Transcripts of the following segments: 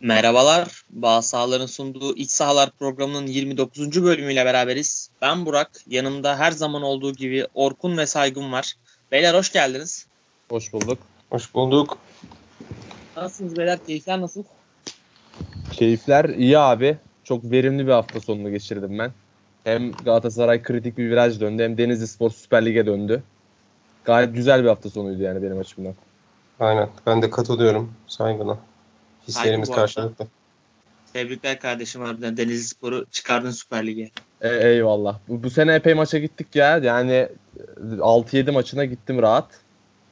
Merhabalar. Bağ Sahaların sunduğu İç Sahalar programının 29. bölümüyle beraberiz. Ben Burak. Yanımda her zaman olduğu gibi Orkun ve Saygın var. Beyler hoş geldiniz. Hoş bulduk. Hoş bulduk. Nasılsınız beyler? Keyifler nasıl? Keyifler iyi abi. Çok verimli bir hafta sonunu geçirdim ben. Hem Galatasaray kritik bir viraj döndü hem Denizli Spor Süper Lig'e döndü. Gayet güzel bir hafta sonuydu yani benim açımdan. Aynen. Ben de katılıyorum saygına. Hislerimiz karşılıklı. Tebrikler kardeşim harbiden Denizli Spor'u çıkardın Süper Lig'e. E, eyvallah. Bu, bu sene epey maça gittik ya. Yani e, 6-7 maçına gittim rahat.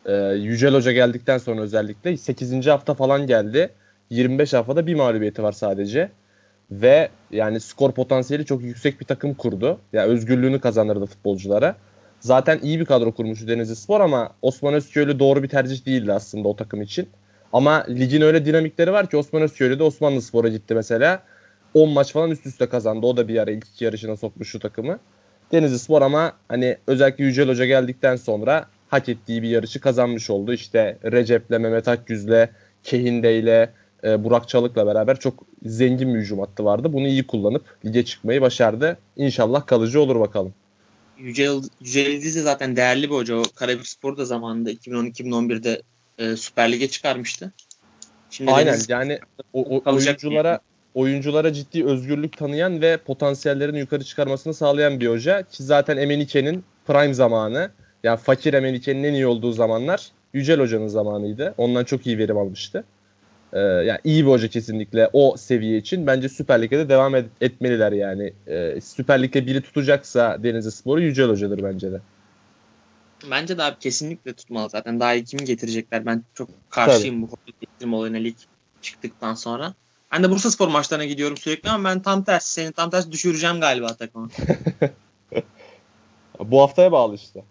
E, Yücel Hoca geldikten sonra özellikle 8. hafta falan geldi. 25 haftada bir mağlubiyeti var sadece. Ve yani skor potansiyeli çok yüksek bir takım kurdu. Ya yani özgürlüğünü kazandırdı futbolculara. Zaten iyi bir kadro kurmuştu Denizli Spor ama Osman Özköylü doğru bir tercih değildi aslında o takım için. Ama ligin öyle dinamikleri var ki Osman Özköylü de Osmanlı Spor'a gitti mesela. 10 maç falan üst üste kazandı. O da bir ara ilk iki yarışına sokmuş şu takımı. Denizli Spor ama hani özellikle Yücel Hoca geldikten sonra hak ettiği bir yarışı kazanmış oldu. İşte Recep'le, Mehmet Akgüz'le, Kehinde'yle, e, Burak Çalık'la beraber çok zengin bir hücum hattı vardı. Bunu iyi kullanıp lige çıkmayı başardı. İnşallah kalıcı olur bakalım. Yücel, Yücel İdiz de zaten değerli bir hoca. O Karabük Spor da zamanında 2010-2011'de e, Süper Lig'e çıkarmıştı. Şimdi Aynen yani o, o- oyunculara oyunculara ciddi özgürlük tanıyan ve potansiyellerini yukarı çıkarmasını sağlayan bir hoca ki zaten Emenike'nin prime zamanı yani fakir Emenike'nin en iyi olduğu zamanlar Yücel Hoca'nın zamanıydı. Ondan çok iyi verim almıştı. Ee, yani iyi bir hoca kesinlikle o seviye için. Bence Süper Lig'de de devam et- etmeliler yani. Ee, Süper Lig'de biri tutacaksa Denizli Spor'u Yücel Hoca'dır bence de. Bence de abi kesinlikle tutmalı zaten. Daha iyi kimi getirecekler? Ben çok karşıyım bu hoca getirme olayına lig çıktıktan sonra. Ben de Bursa Spor maçlarına gidiyorum sürekli ama ben tam tersi. Seni tam tersi düşüreceğim galiba takımı. Bu haftaya bağlı işte.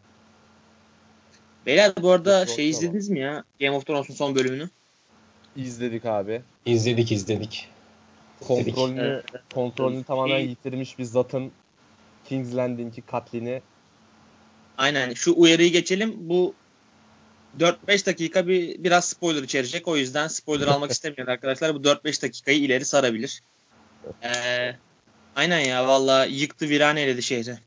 Beyler bu arada Çok şey tamam. izlediniz mi ya? Game of Thrones'un son bölümünü. İzledik abi. İzledik izledik. Kontrolünü, kontrolünü tamamen Şey- yitirmiş bir zatın King's Landing'i katlini Aynen şu uyarıyı geçelim. Bu 4-5 dakika bir biraz spoiler içerecek. O yüzden spoiler almak istemiyorum arkadaşlar. Bu 4-5 dakikayı ileri sarabilir. Ee, aynen ya valla yıktı viran eyledi şehri.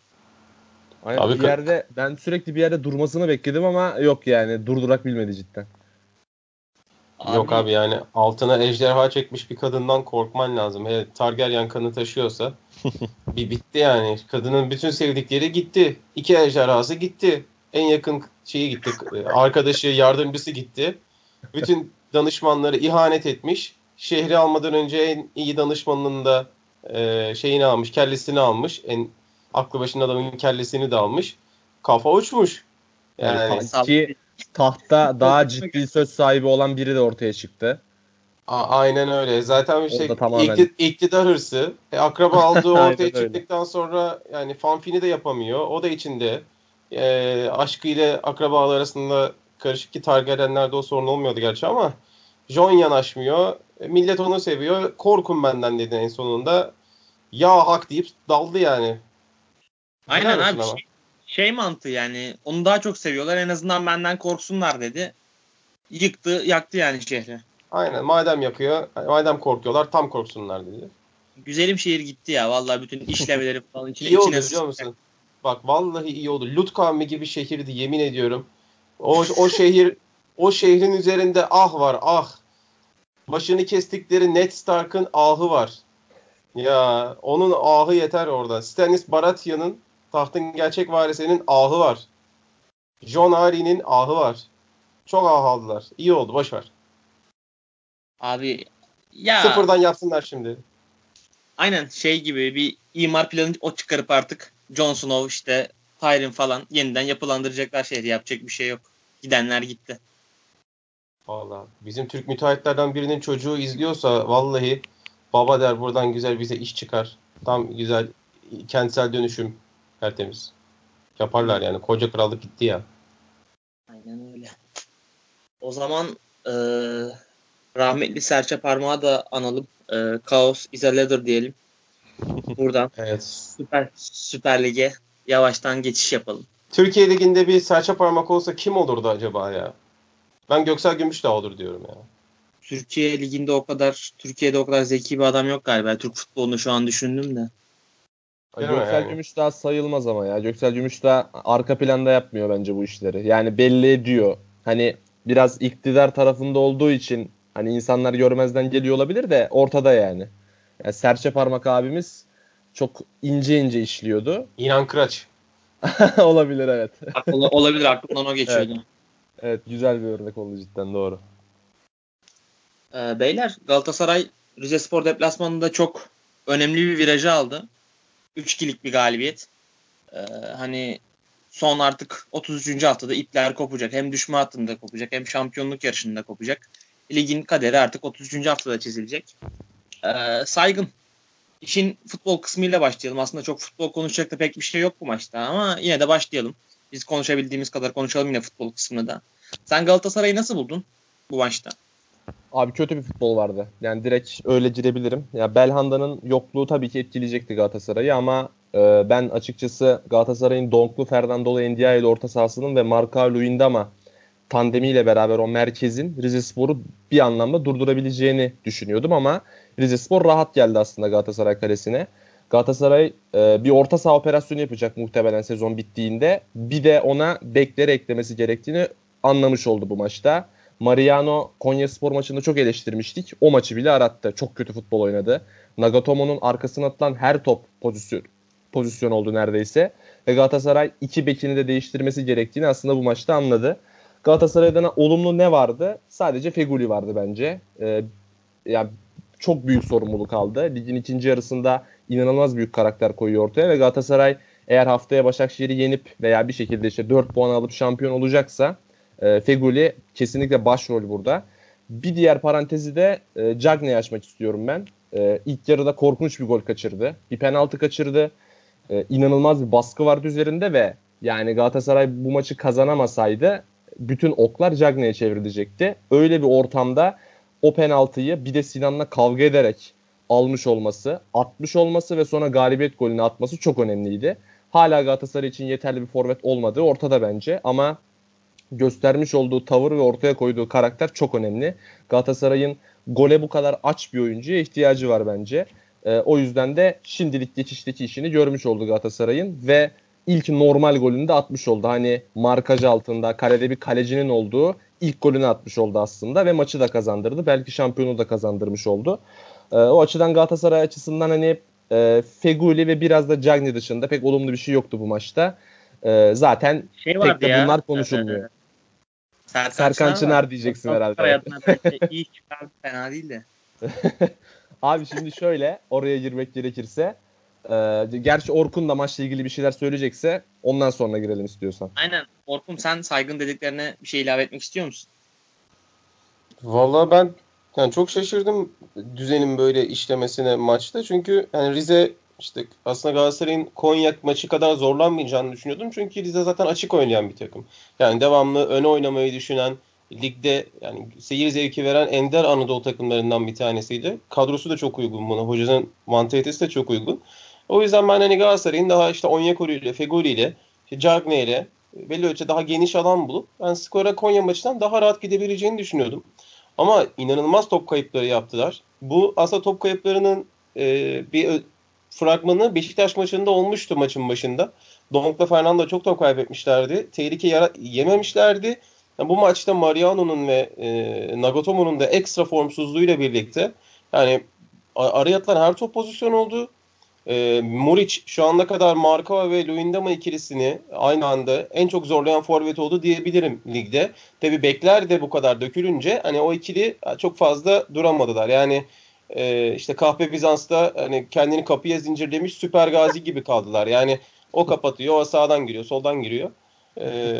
Aynen Abi bir yerde ben sürekli bir yerde durmasını bekledim ama yok yani durdurak bilmedi cidden. Yok abi yani altına ejderha çekmiş bir kadından korkman lazım. Hele Targaryen kanı taşıyorsa bir bitti yani. Kadının bütün sevdikleri gitti. İki ejderhası gitti. En yakın şeyi gitti. Arkadaşı, yardımcısı gitti. Bütün danışmanları ihanet etmiş. Şehri almadan önce en iyi danışmanının da e, şeyini almış, kellesini almış. En aklı başında adamın kellesini de almış. Kafa uçmuş. Yani, Yani ki tahta daha ciddi söz sahibi olan biri de ortaya çıktı. A- aynen öyle. Zaten işte Orada tamamen- ikti- iktidar hırsı. E, akraba aldığı ortaya öyle. çıktıktan sonra yani fanfini de yapamıyor. O da içinde. E, aşkı ile akrabalar arasında karışık ki Targaryenlerde o sorun olmuyordu gerçi ama Jon yanaşmıyor. E, millet onu seviyor. Korkun benden dedi en sonunda. Ya hak deyip daldı yani. Aynen abi ama. şey, şey mantığı yani onu daha çok seviyorlar en azından benden korksunlar dedi. Yıktı yaktı yani şehri. Aynen madem yapıyor, madem korkuyorlar tam korksunlar dedi. Güzelim şehir gitti ya vallahi bütün işlevleri falan içine İyi oldu biliyor musun? Bak vallahi iyi oldu. Lut kavmi gibi şehirdi yemin ediyorum. O, o şehir o şehrin üzerinde ah var ah. Başını kestikleri Ned Stark'ın ahı var. Ya onun ahı yeter orada. Stannis Baratheon'ın tahtın gerçek varisinin ahı var. Jon Arryn'in ahı var. Çok ah aldılar. İyi oldu boş ver. Abi ya Sıfırdan yapsınlar şimdi. aynen şey gibi bir imar planı o çıkarıp artık Jon Snow işte Tyrion falan yeniden yapılandıracaklar şehri yapacak bir şey yok. Gidenler gitti. Vallahi bizim Türk müteahhitlerden birinin çocuğu izliyorsa vallahi baba der buradan güzel bize iş çıkar. Tam güzel kentsel dönüşüm tertemiz. Yaparlar yani. Koca krallık gitti ya. Aynen öyle. O zaman eee rahmetli Serçe Parmağı da analım. Eee Chaos is a Ladder diyelim. Buradan Evet. Süper Süper Lig'e yavaştan geçiş yapalım. Türkiye Ligi'nde bir serçe parmak olsa kim olurdu acaba ya? Ben Göksel Gümüşdağ olur diyorum ya. Türkiye liginde o kadar Türkiye'de o kadar zeki bir adam yok galiba. Türk futbolunu şu an düşündüm de. Değil Göksel yani? Gümüşdağ sayılmaz ama ya. Göksel Gümüşdağ arka planda yapmıyor bence bu işleri. Yani belli ediyor. Hani biraz iktidar tarafında olduğu için hani insanlar görmezden geliyor olabilir de ortada yani. yani serçe parmak abimiz çok ince ince işliyordu. İnan Kıraç. olabilir evet. olabilir aklımdan o geçiyordu. Evet. evet güzel bir örnek oldu cidden doğru. Ee, beyler Galatasaray Rize Spor deplasmanında çok önemli bir virajı aldı. 3-2'lik bir galibiyet. Ee, hani son artık 33. haftada ipler kopacak. Hem düşme hattında kopacak hem şampiyonluk yarışında kopacak. Ligin kaderi artık 33. haftada çizilecek. Ee, saygın. İşin futbol kısmıyla başlayalım. Aslında çok futbol konuşacak da pek bir şey yok bu maçta ama yine de başlayalım. Biz konuşabildiğimiz kadar konuşalım yine futbol kısmını da. Sen Galatasaray'ı nasıl buldun bu maçta? Abi kötü bir futbol vardı. Yani direkt öyle girebilirim. Ya Belhanda'nın yokluğu tabii ki etkileyecekti Galatasaray'ı ama e, ben açıkçası Galatasaray'ın Donklu, Fernandolo, Ndiaye orta sahasının ve Marka Luyendama tandemiyle beraber o merkezin Rize Spor'u bir anlamda durdurabileceğini düşünüyordum ama Rize Spor rahat geldi aslında Galatasaray kalesine. Galatasaray e, bir orta saha operasyonu yapacak muhtemelen sezon bittiğinde. Bir de ona bekleri eklemesi gerektiğini anlamış oldu bu maçta. Mariano Konya Spor maçında çok eleştirmiştik. O maçı bile arattı. Çok kötü futbol oynadı. Nagatomo'nun arkasına atılan her top pozisyon, pozisyon oldu neredeyse. Ve Galatasaray iki bekini de değiştirmesi gerektiğini aslında bu maçta anladı. Galatasaray'dan olumlu ne vardı? Sadece Feguli vardı bence. Ee, yani çok büyük sorumluluk aldı. Ligin ikinci yarısında inanılmaz büyük karakter koyuyor ortaya ve Galatasaray eğer haftaya Başakşehir'i yenip veya bir şekilde işte 4 puan alıp şampiyon olacaksa e, Feguli kesinlikle başrol burada. Bir diğer parantezi de e, Cagney'i açmak istiyorum ben. E, ilk yarıda korkunç bir gol kaçırdı. Bir penaltı kaçırdı. E, inanılmaz bir baskı vardı üzerinde ve yani Galatasaray bu maçı kazanamasaydı bütün oklar Cagney'e çevrilecekti. Öyle bir ortamda o penaltıyı bir de Sinan'la kavga ederek almış olması, atmış olması ve sonra galibiyet golünü atması çok önemliydi. Hala Galatasaray için yeterli bir forvet olmadığı ortada bence ama göstermiş olduğu tavır ve ortaya koyduğu karakter çok önemli. Galatasaray'ın gole bu kadar aç bir oyuncuya ihtiyacı var bence. E, o yüzden de şimdilik geçişteki işini görmüş oldu Galatasaray'ın ve ilk normal golünü de atmış oldu. Hani markaj altında kalede bir kalecinin olduğu ilk golünü atmış oldu aslında ve maçı da kazandırdı. Belki şampiyonu da kazandırmış oldu. E, o açıdan Galatasaray açısından hani e, Feguli ve biraz da Cagney dışında pek olumlu bir şey yoktu bu maçta. E, zaten şey pek de ya, bunlar konuşulmuyor. Serkan, Serkan Çınar diyeceksin çok, herhalde. Hayatına iyi çıkar fena değil de. Abi şimdi şöyle oraya girmek gerekirse e, gerçi Orkun da maçla ilgili bir şeyler söyleyecekse ondan sonra girelim istiyorsan. Aynen. Orkun sen saygın dediklerine bir şey ilave etmek istiyor musun? Valla ben yani çok şaşırdım düzenin böyle işlemesine maçta. Çünkü yani Rize işte aslında Galatasaray'ın Konya maçı kadar zorlanmayacağını düşünüyordum. Çünkü Rize zaten açık oynayan bir takım. Yani devamlı öne oynamayı düşünen, ligde yani seyir zevki veren ender Anadolu takımlarından bir tanesiydi. Kadrosu da çok uygun buna. Hocanın mantalitesi de çok uygun. O yüzden ben hani Galatasaray'ın daha işte Onyekuru ile, Fegoli ile, işte Cagne ile belli ölçüde daha geniş alan bulup ben skora Konya maçından daha rahat gidebileceğini düşünüyordum. Ama inanılmaz top kayıpları yaptılar. Bu aslında top kayıplarının e, bir fragmanı Beşiktaş maçında olmuştu maçın başında. Donk'la Fernando çok top kaybetmişlerdi. Tehlike yara- yememişlerdi. Yani bu maçta Mariano'nun ve e, Nagatomo'nun da ekstra formsuzluğuyla birlikte yani araya atılan her top pozisyon oldu. E, Muric şu ana kadar Markova ve Luyendama ikilisini aynı anda en çok zorlayan forvet oldu diyebilirim ligde. Tabi bekler de bu kadar dökülünce hani o ikili çok fazla duramadılar. Yani e, işte kahpe Bizans'ta hani kendini kapıya zincirlemiş süper gazi gibi kaldılar. Yani o kapatıyor, o sağdan giriyor, soldan giriyor. E,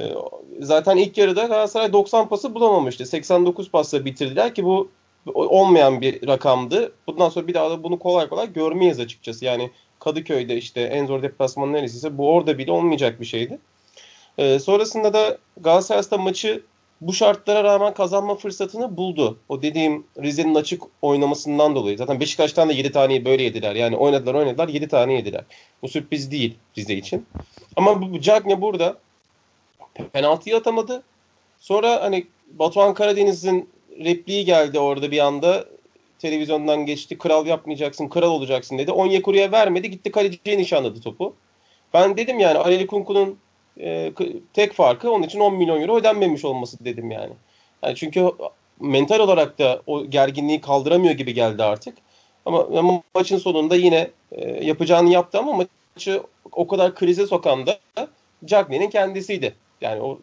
zaten ilk yarıda Galatasaray 90 pası bulamamıştı. 89 pasla bitirdiler ki bu olmayan bir rakamdı. Bundan sonra bir daha da bunu kolay kolay görmeyiz açıkçası. Yani Kadıköy'de işte en zor deplasman neresiyse bu orada bile olmayacak bir şeydi. E, sonrasında da Galatasaray maçı bu şartlara rağmen kazanma fırsatını buldu. O dediğim Rize'nin açık oynamasından dolayı. Zaten Beşiktaş'tan da 7 taneyi böyle yediler. Yani oynadılar oynadılar 7 tane yediler. Bu sürpriz değil Rize için. Ama bu Cagne burada penaltıyı atamadı. Sonra hani Batuhan Karadeniz'in repliği geldi orada bir anda. Televizyondan geçti. Kral yapmayacaksın, kral olacaksın dedi. Onyekuru'ya vermedi. Gitti kaleciye nişanladı topu. Ben dedim yani Ali Kunku'nun e, tek farkı onun için 10 milyon euro ödenmemiş olması dedim yani. yani çünkü mental olarak da o gerginliği kaldıramıyor gibi geldi artık. Ama, ama maçın sonunda yine e, yapacağını yaptı ama maçı o kadar krize sokan da Cagney'in kendisiydi. Yani o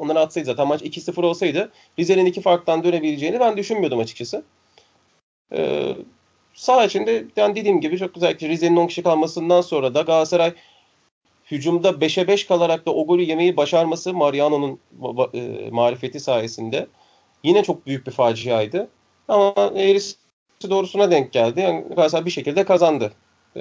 onları atsaydı zaten maç 2-0 olsaydı Rize'nin iki farktan dönebileceğini ben düşünmüyordum açıkçası. Ee, sağ içinde yani dediğim gibi çok güzel ki Rize'nin 10 kişi kalmasından sonra da Galatasaray hücumda 5'e 5 kalarak da o golü yemeyi başarması Mariano'nun e, marifeti sayesinde yine çok büyük bir faciaydı. Ama eğrisi doğrusuna denk geldi. Yani Galatasaray bir şekilde kazandı.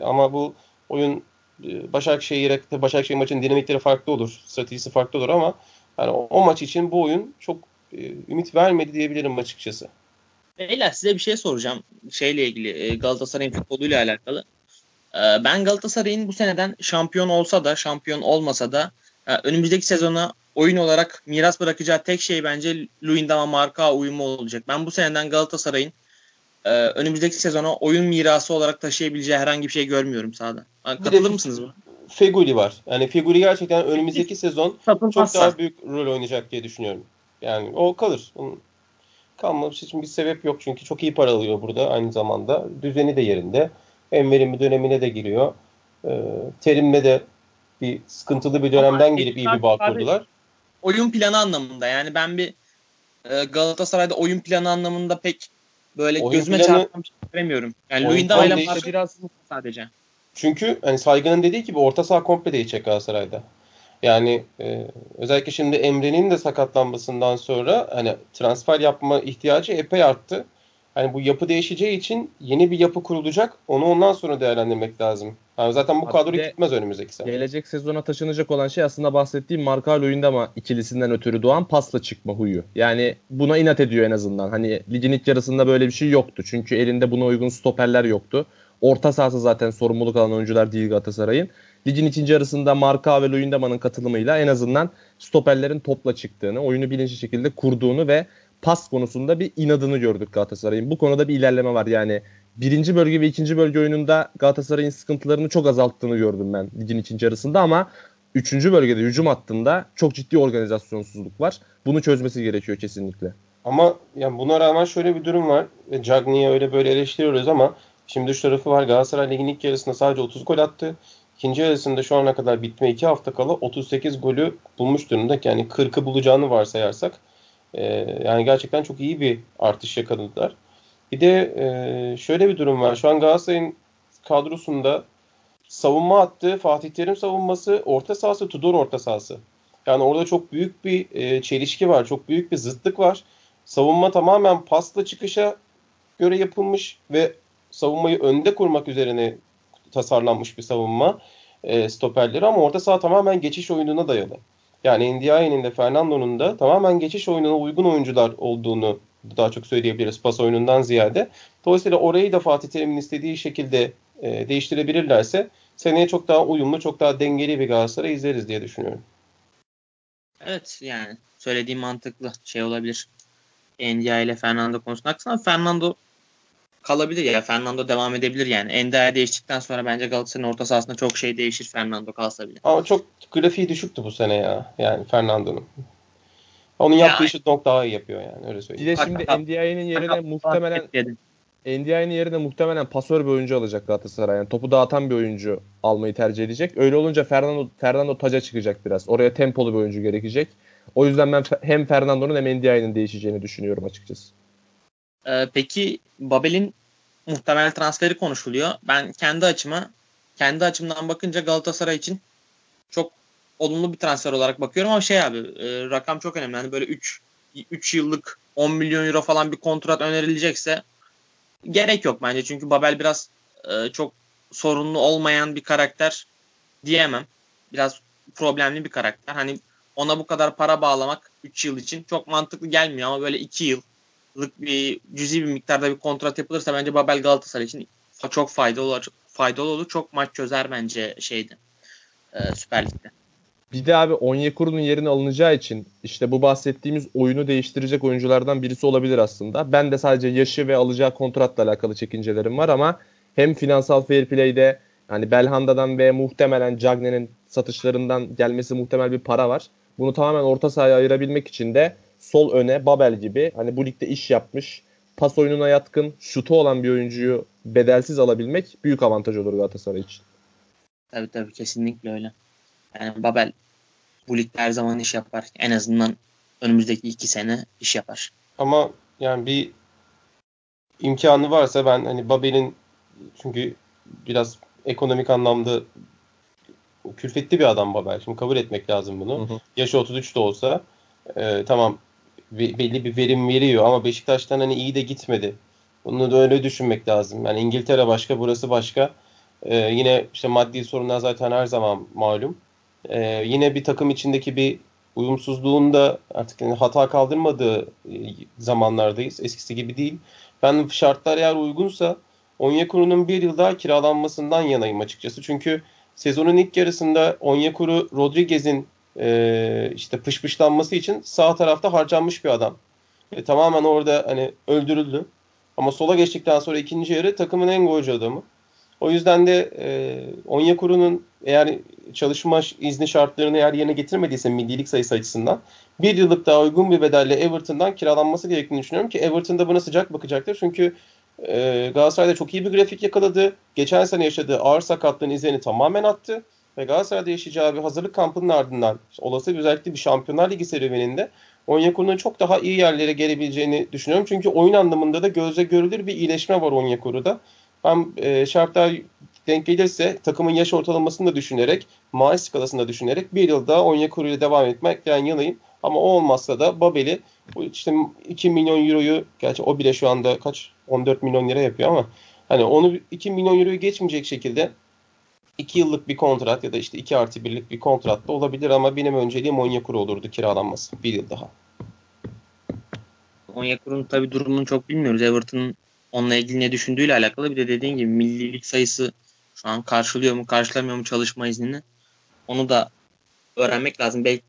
Ama bu oyun e, Başakşehir, Başakşehir maçın dinamikleri farklı olur. Stratejisi farklı olur ama yani o, o maç için bu oyun çok e, ümit vermedi diyebilirim açıkçası. Beyler size bir şey soracağım. Şeyle ilgili e, Galatasaray'ın futboluyla alakalı. E, ben Galatasaray'ın bu seneden şampiyon olsa da şampiyon olmasa da e, önümüzdeki sezona oyun olarak miras bırakacağı tek şey bence Luyendama marka uyumu olacak. Ben bu seneden Galatasaray'ın önümüzdeki sezona oyun mirası olarak taşıyabileceği herhangi bir şey görmüyorum sahada. Katılır mısınız buna? Feguli var. Yani Feguli gerçekten önümüzdeki sezon çok daha büyük rol oynayacak diye düşünüyorum. Yani o kalır. Onun kalmaması için bir sebep yok çünkü çok iyi para alıyor burada aynı zamanda. Düzeni de yerinde. En verimli dönemine de giriyor. Ee, terimle de bir sıkıntılı bir dönemden gelip iyi bir bağ kurdular. Oyun planı anlamında yani ben bir e, Galatasaray'da oyun planı anlamında pek böyle oyun gözüme planı, çarpan bir şey göremiyorum. Yani Luyendama ile biraz sadece. Çünkü hani Saygı'nın dediği gibi orta saha komple değişecek Galatasaray'da. Yani e, özellikle şimdi Emre'nin de sakatlanmasından sonra hani transfer yapma ihtiyacı epey arttı. Hani bu yapı değişeceği için yeni bir yapı kurulacak. Onu ondan sonra değerlendirmek lazım. Yani zaten bu kadro gitmez önümüzdeki sene. Gelecek sezona taşınacak olan şey aslında bahsettiğim Marka Luyendama ikilisinden ötürü doğan pasla çıkma huyu. Yani buna inat ediyor en azından. Hani ligin ilk yarısında böyle bir şey yoktu. Çünkü elinde buna uygun stoperler yoktu. Orta sahası zaten sorumluluk alan oyuncular değil Galatasaray'ın. Ligin ikinci yarısında Marka ve Luyendama'nın katılımıyla en azından stoperlerin topla çıktığını, oyunu bilinçli şekilde kurduğunu ve pas konusunda bir inadını gördük Galatasaray'ın. Bu konuda bir ilerleme var. Yani birinci bölge ve ikinci bölge oyununda Galatasaray'ın sıkıntılarını çok azalttığını gördüm ben ligin ikinci yarısında ama üçüncü bölgede hücum hattında çok ciddi organizasyonsuzluk var. Bunu çözmesi gerekiyor kesinlikle. Ama yani buna rağmen şöyle bir durum var. Cagney'i öyle böyle eleştiriyoruz ama Şimdi şu tarafı var. Galatasaray Lig'in ilk yarısında sadece 30 gol attı. İkinci yarısında şu ana kadar bitme 2 hafta kala 38 golü bulmuş durumda. Yani 40'ı bulacağını varsayarsak e, yani gerçekten çok iyi bir artış yakaladılar. Bir de e, şöyle bir durum var. Şu an Galatasaray'ın kadrosunda savunma hattı, Fatih Terim savunması, orta sahası, Tudor orta sahası. Yani orada çok büyük bir e, çelişki var. Çok büyük bir zıtlık var. Savunma tamamen pasla çıkışa göre yapılmış ve savunmayı önde kurmak üzerine tasarlanmış bir savunma e, stoperleri ama orta saha tamamen geçiş oyununa dayalı. Yani Ndiaye'nin de Fernando'nun da tamamen geçiş oyununa uygun oyuncular olduğunu daha çok söyleyebiliriz pas oyunundan ziyade. Dolayısıyla orayı da Fatih Terim'in istediği şekilde e, değiştirebilirlerse seneye çok daha uyumlu, çok daha dengeli bir Galatasaray izleriz diye düşünüyorum. Evet yani söylediğim mantıklı şey olabilir. Ndiaye ile Fernando konusunda. Aksine Fernando kalabilir ya. Fernando devam edebilir yani. Ender değiştikten sonra bence Galatasaray'ın orta sahasında çok şey değişir. Fernando kalsa bile. Ama çok grafiği düşüktü bu sene ya. Yani Fernando'nun. Onun ya, yaptığı işi çok daha iyi yapıyor yani öyle söyleyeyim. Bir de şimdi NDI'nin yerine muhtemelen NDI'nin yerine muhtemelen pasör bir oyuncu alacak Galatasaray. Yani topu dağıtan bir oyuncu almayı tercih edecek. Öyle olunca Fernando Fernando taca çıkacak biraz. Oraya tempolu bir oyuncu gerekecek. O yüzden ben hem Fernando'nun hem NDI'nin değişeceğini düşünüyorum açıkçası. Ee, peki Babel'in muhtemel transferi konuşuluyor. Ben kendi açıma kendi açımdan bakınca Galatasaray için çok olumlu bir transfer olarak bakıyorum ama şey abi e, rakam çok önemli. Yani böyle 3 3 yıllık 10 milyon euro falan bir kontrat önerilecekse gerek yok bence. Çünkü Babel biraz e, çok sorunlu olmayan bir karakter diyemem. Biraz problemli bir karakter. Hani ona bu kadar para bağlamak 3 yıl için çok mantıklı gelmiyor ama böyle 2 yıl bir cüzi bir miktarda bir kontrat yapılırsa bence Babel Galatasaray için çok faydalı olur. Faydalı olur. Çok maç çözer bence şeydi. E, Süper Lig'de. Bir de abi Onyekuru'nun yerine alınacağı için işte bu bahsettiğimiz oyunu değiştirecek oyunculardan birisi olabilir aslında. Ben de sadece yaşı ve alacağı kontratla alakalı çekincelerim var ama hem finansal fair play'de yani Belhanda'dan ve muhtemelen Cagne'nin satışlarından gelmesi muhtemel bir para var. Bunu tamamen orta sahaya ayırabilmek için de sol öne Babel gibi hani bu ligde iş yapmış, pas oyununa yatkın, şutu olan bir oyuncuyu bedelsiz alabilmek büyük avantaj olur Galatasaray için. Tabii tabii kesinlikle öyle. Yani Babel bu ligde her zaman iş yapar. En azından önümüzdeki iki sene iş yapar. Ama yani bir imkanı varsa ben hani Babel'in çünkü biraz ekonomik anlamda külfetli bir adam Babel. Şimdi kabul etmek lazım bunu. Hı hı. Yaşı 33 de olsa e, tamam belli bir verim veriyor ama Beşiktaş'tan hani iyi de gitmedi. Bunu da öyle düşünmek lazım. Yani İngiltere başka, burası başka. Ee, yine işte maddi sorunlar zaten her zaman malum. Ee, yine bir takım içindeki bir uyumsuzluğun da artık yani hata kaldırmadığı e, zamanlardayız. Eskisi gibi değil. Ben şartlar eğer uygunsa Onyekuru'nun bir yıl daha kiralanmasından yanayım açıkçası. Çünkü sezonun ilk yarısında Onyekuru Rodriguez'in e, işte pışpışlanması için sağ tarafta harcanmış bir adam. E, tamamen orada hani öldürüldü. Ama sola geçtikten sonra ikinci yarı takımın en golcü adamı. O yüzden de e, Onyekuru'nun eğer çalışma izni şartlarını eğer yerine getirmediyse millilik sayısı açısından bir yıllık daha uygun bir bedelle Everton'dan kiralanması gerektiğini düşünüyorum ki Everton da buna sıcak bakacaktır. Çünkü e, Galatasaray'da çok iyi bir grafik yakaladı. Geçen sene yaşadığı ağır sakatlığın izlerini tamamen attı. Ve Galatasaray'da yaşayacağı bir hazırlık kampının ardından olası bir özellikle bir Şampiyonlar Ligi serüveninde Onyekuru'nun çok daha iyi yerlere gelebileceğini düşünüyorum. Çünkü oyun anlamında da gözle görülür bir iyileşme var Onyekuru'da. Ben e, şartlar denk gelirse takımın yaş ortalamasını da düşünerek, maaş skalasını da düşünerek bir yıl daha Onyekuru ile devam etmekten yanayım. Ama o olmazsa da Babel'i işte 2 milyon euroyu gerçi o bile şu anda kaç 14 milyon lira yapıyor ama hani onu 2 milyon euroyu geçmeyecek şekilde 2 yıllık bir kontrat ya da işte 2 artı birlik bir kontrat da olabilir ama benim önceliğim Onyekuru olurdu kiralanması bir yıl daha. Onyekuru'nun tabi durumunu çok bilmiyoruz. Everton'un onunla ilgili ne düşündüğüyle alakalı. Bir de dediğin gibi millilik sayısı şu an karşılıyor mu karşılamıyor mu çalışma iznini. Onu da öğrenmek lazım. Belki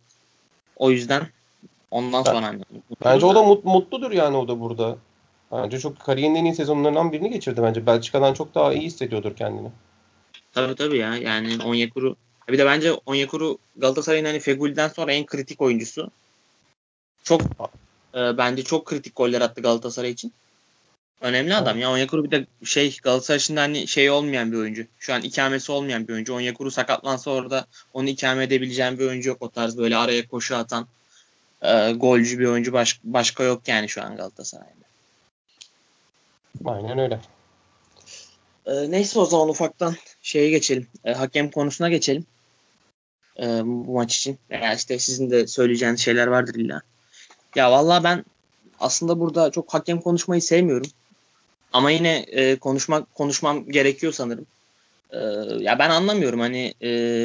o yüzden ondan sonra ben, Bence o da mut, mutludur yani o da burada. Bence çok kariyerinin en iyi sezonlarından birini geçirdi bence. Belçika'dan çok daha iyi hissediyordur kendini. Tabii tabii ya. Yani Onyekuru bir de bence Onyekuru Galatasaray'ın hani Fegül'den sonra en kritik oyuncusu. Çok e, bence çok kritik goller attı Galatasaray için. Önemli adam ya. Onyekuru bir de şey Galatasaray için hani şey olmayan bir oyuncu. Şu an ikamesi olmayan bir oyuncu. Onyekuru sakatlansa orada onu ikame edebileceğim bir oyuncu yok. O tarz böyle araya koşu atan e, golcü bir oyuncu baş, başka yok yani şu an Galatasaray'da. Aynen öyle. E, neyse o zaman ufaktan şeye geçelim. E, hakem konusuna geçelim. E, bu maç için. Veya işte sizin de söyleyeceğiniz şeyler vardır illa. Ya vallahi ben aslında burada çok hakem konuşmayı sevmiyorum. Ama yine e, konuşmak konuşmam gerekiyor sanırım. E, ya ben anlamıyorum hani e,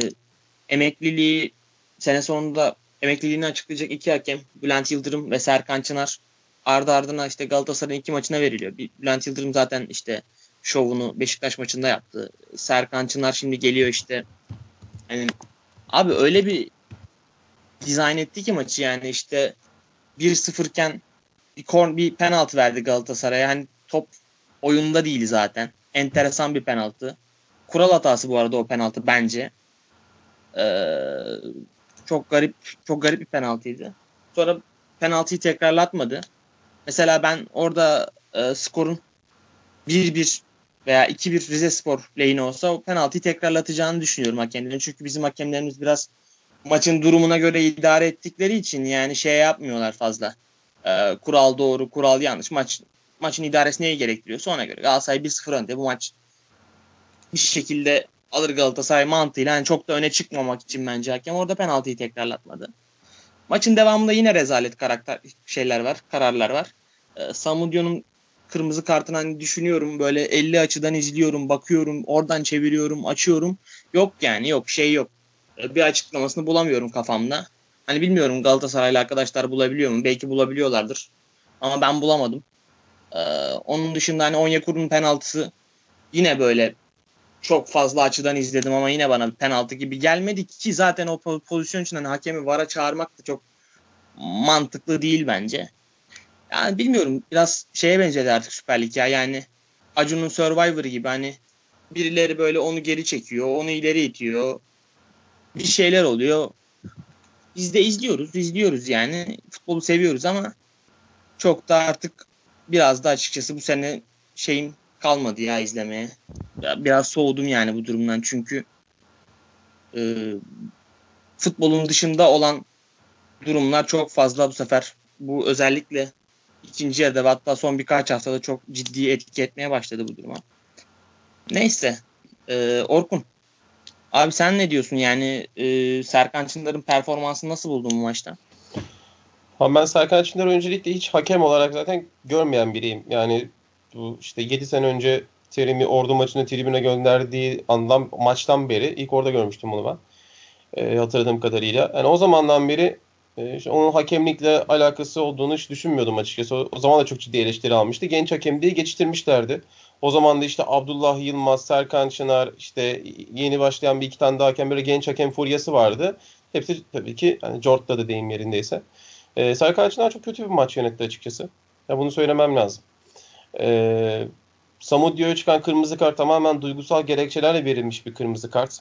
emekliliği sene sonunda emekliliğini açıklayacak iki hakem Bülent Yıldırım ve Serkan Çınar ardı ardına işte Galatasaray'ın iki maçına veriliyor. Bülent Yıldırım zaten işte şovunu Beşiktaş maçında yaptı. Serkan Çınar şimdi geliyor işte hani abi öyle bir dizayn etti ki maçı yani işte 1-0 iken bir, korn, bir penaltı verdi Galatasaray'a. Hani top oyunda değil zaten. Enteresan bir penaltı. Kural hatası bu arada o penaltı bence. Ee, çok garip çok garip bir penaltıydı. Sonra penaltıyı tekrarlatmadı. Mesela ben orada e, skorun 1-1 veya 2-1 Rize Spor lehine olsa o penaltıyı tekrarlatacağını düşünüyorum hakemlerin. Çünkü bizim hakemlerimiz biraz maçın durumuna göre idare ettikleri için yani şey yapmıyorlar fazla. Ee, kural doğru, kural yanlış. Maç maçın idaresi neyi gerektiriyorsa ona göre. Galatasaray 1-0 önde. Bu maç bir şekilde alır Galatasaray mantığıyla. Yani çok da öne çıkmamak için bence hakem orada penaltıyı tekrarlatmadı. Maçın devamında yine rezalet karakter şeyler var, kararlar var. Ee, Samudio'nun kırmızı kartını hani düşünüyorum böyle 50 açıdan izliyorum, bakıyorum, oradan çeviriyorum, açıyorum. Yok yani yok şey yok. Ee, bir açıklamasını bulamıyorum kafamda. Hani bilmiyorum Galatasaraylı arkadaşlar bulabiliyor mu? Belki bulabiliyorlardır. Ama ben bulamadım. Ee, onun dışında hani Onyekuru'nun penaltısı yine böyle çok fazla açıdan izledim ama yine bana penaltı gibi gelmedi ki zaten o pozisyon için hani hakemi VAR'a çağırmak da çok mantıklı değil bence. Yani bilmiyorum biraz şeye benzedi artık Süper Lig ya yani Acun'un Survivor'ı gibi hani birileri böyle onu geri çekiyor, onu ileri itiyor. Bir şeyler oluyor. Biz de izliyoruz, izliyoruz yani. Futbolu seviyoruz ama çok da artık biraz da açıkçası bu sene şeyim kalmadı ya izlemeye. Biraz soğudum yani bu durumdan çünkü e, futbolun dışında olan durumlar çok fazla bu sefer. Bu özellikle ikinci yarıda ve hatta son birkaç haftada çok ciddi etki etmeye başladı bu duruma. Neyse. E, Orkun. Abi sen ne diyorsun? Yani e, Serkan Çınar'ın performansını nasıl buldun bu maçta? Ha ben Serkan Çınar'ı öncelikle hiç hakem olarak zaten görmeyen biriyim. Yani bu işte 7 sene önce Terim'i ordu maçını tribüne gönderdiği andan maçtan beri ilk orada görmüştüm bunu ben. E, hatırladığım kadarıyla. Yani o zamandan beri e, işte onun hakemlikle alakası olduğunu hiç düşünmüyordum açıkçası. O, o zaman da çok ciddi eleştiri almıştı. Genç hakem diye geçiştirmişlerdi. O zaman da işte Abdullah Yılmaz, Serkan Çınar, işte yeni başlayan bir iki tane daha hakem böyle genç hakem furyası vardı. Hepsi tabii ki hani Jort'ta da deyim yerindeyse. E, Serkan Çınar çok kötü bir maç yönetti açıkçası. Ya bunu söylemem lazım. E, Samudio'ya çıkan kırmızı kart tamamen duygusal gerekçelerle verilmiş bir kırmızı kart.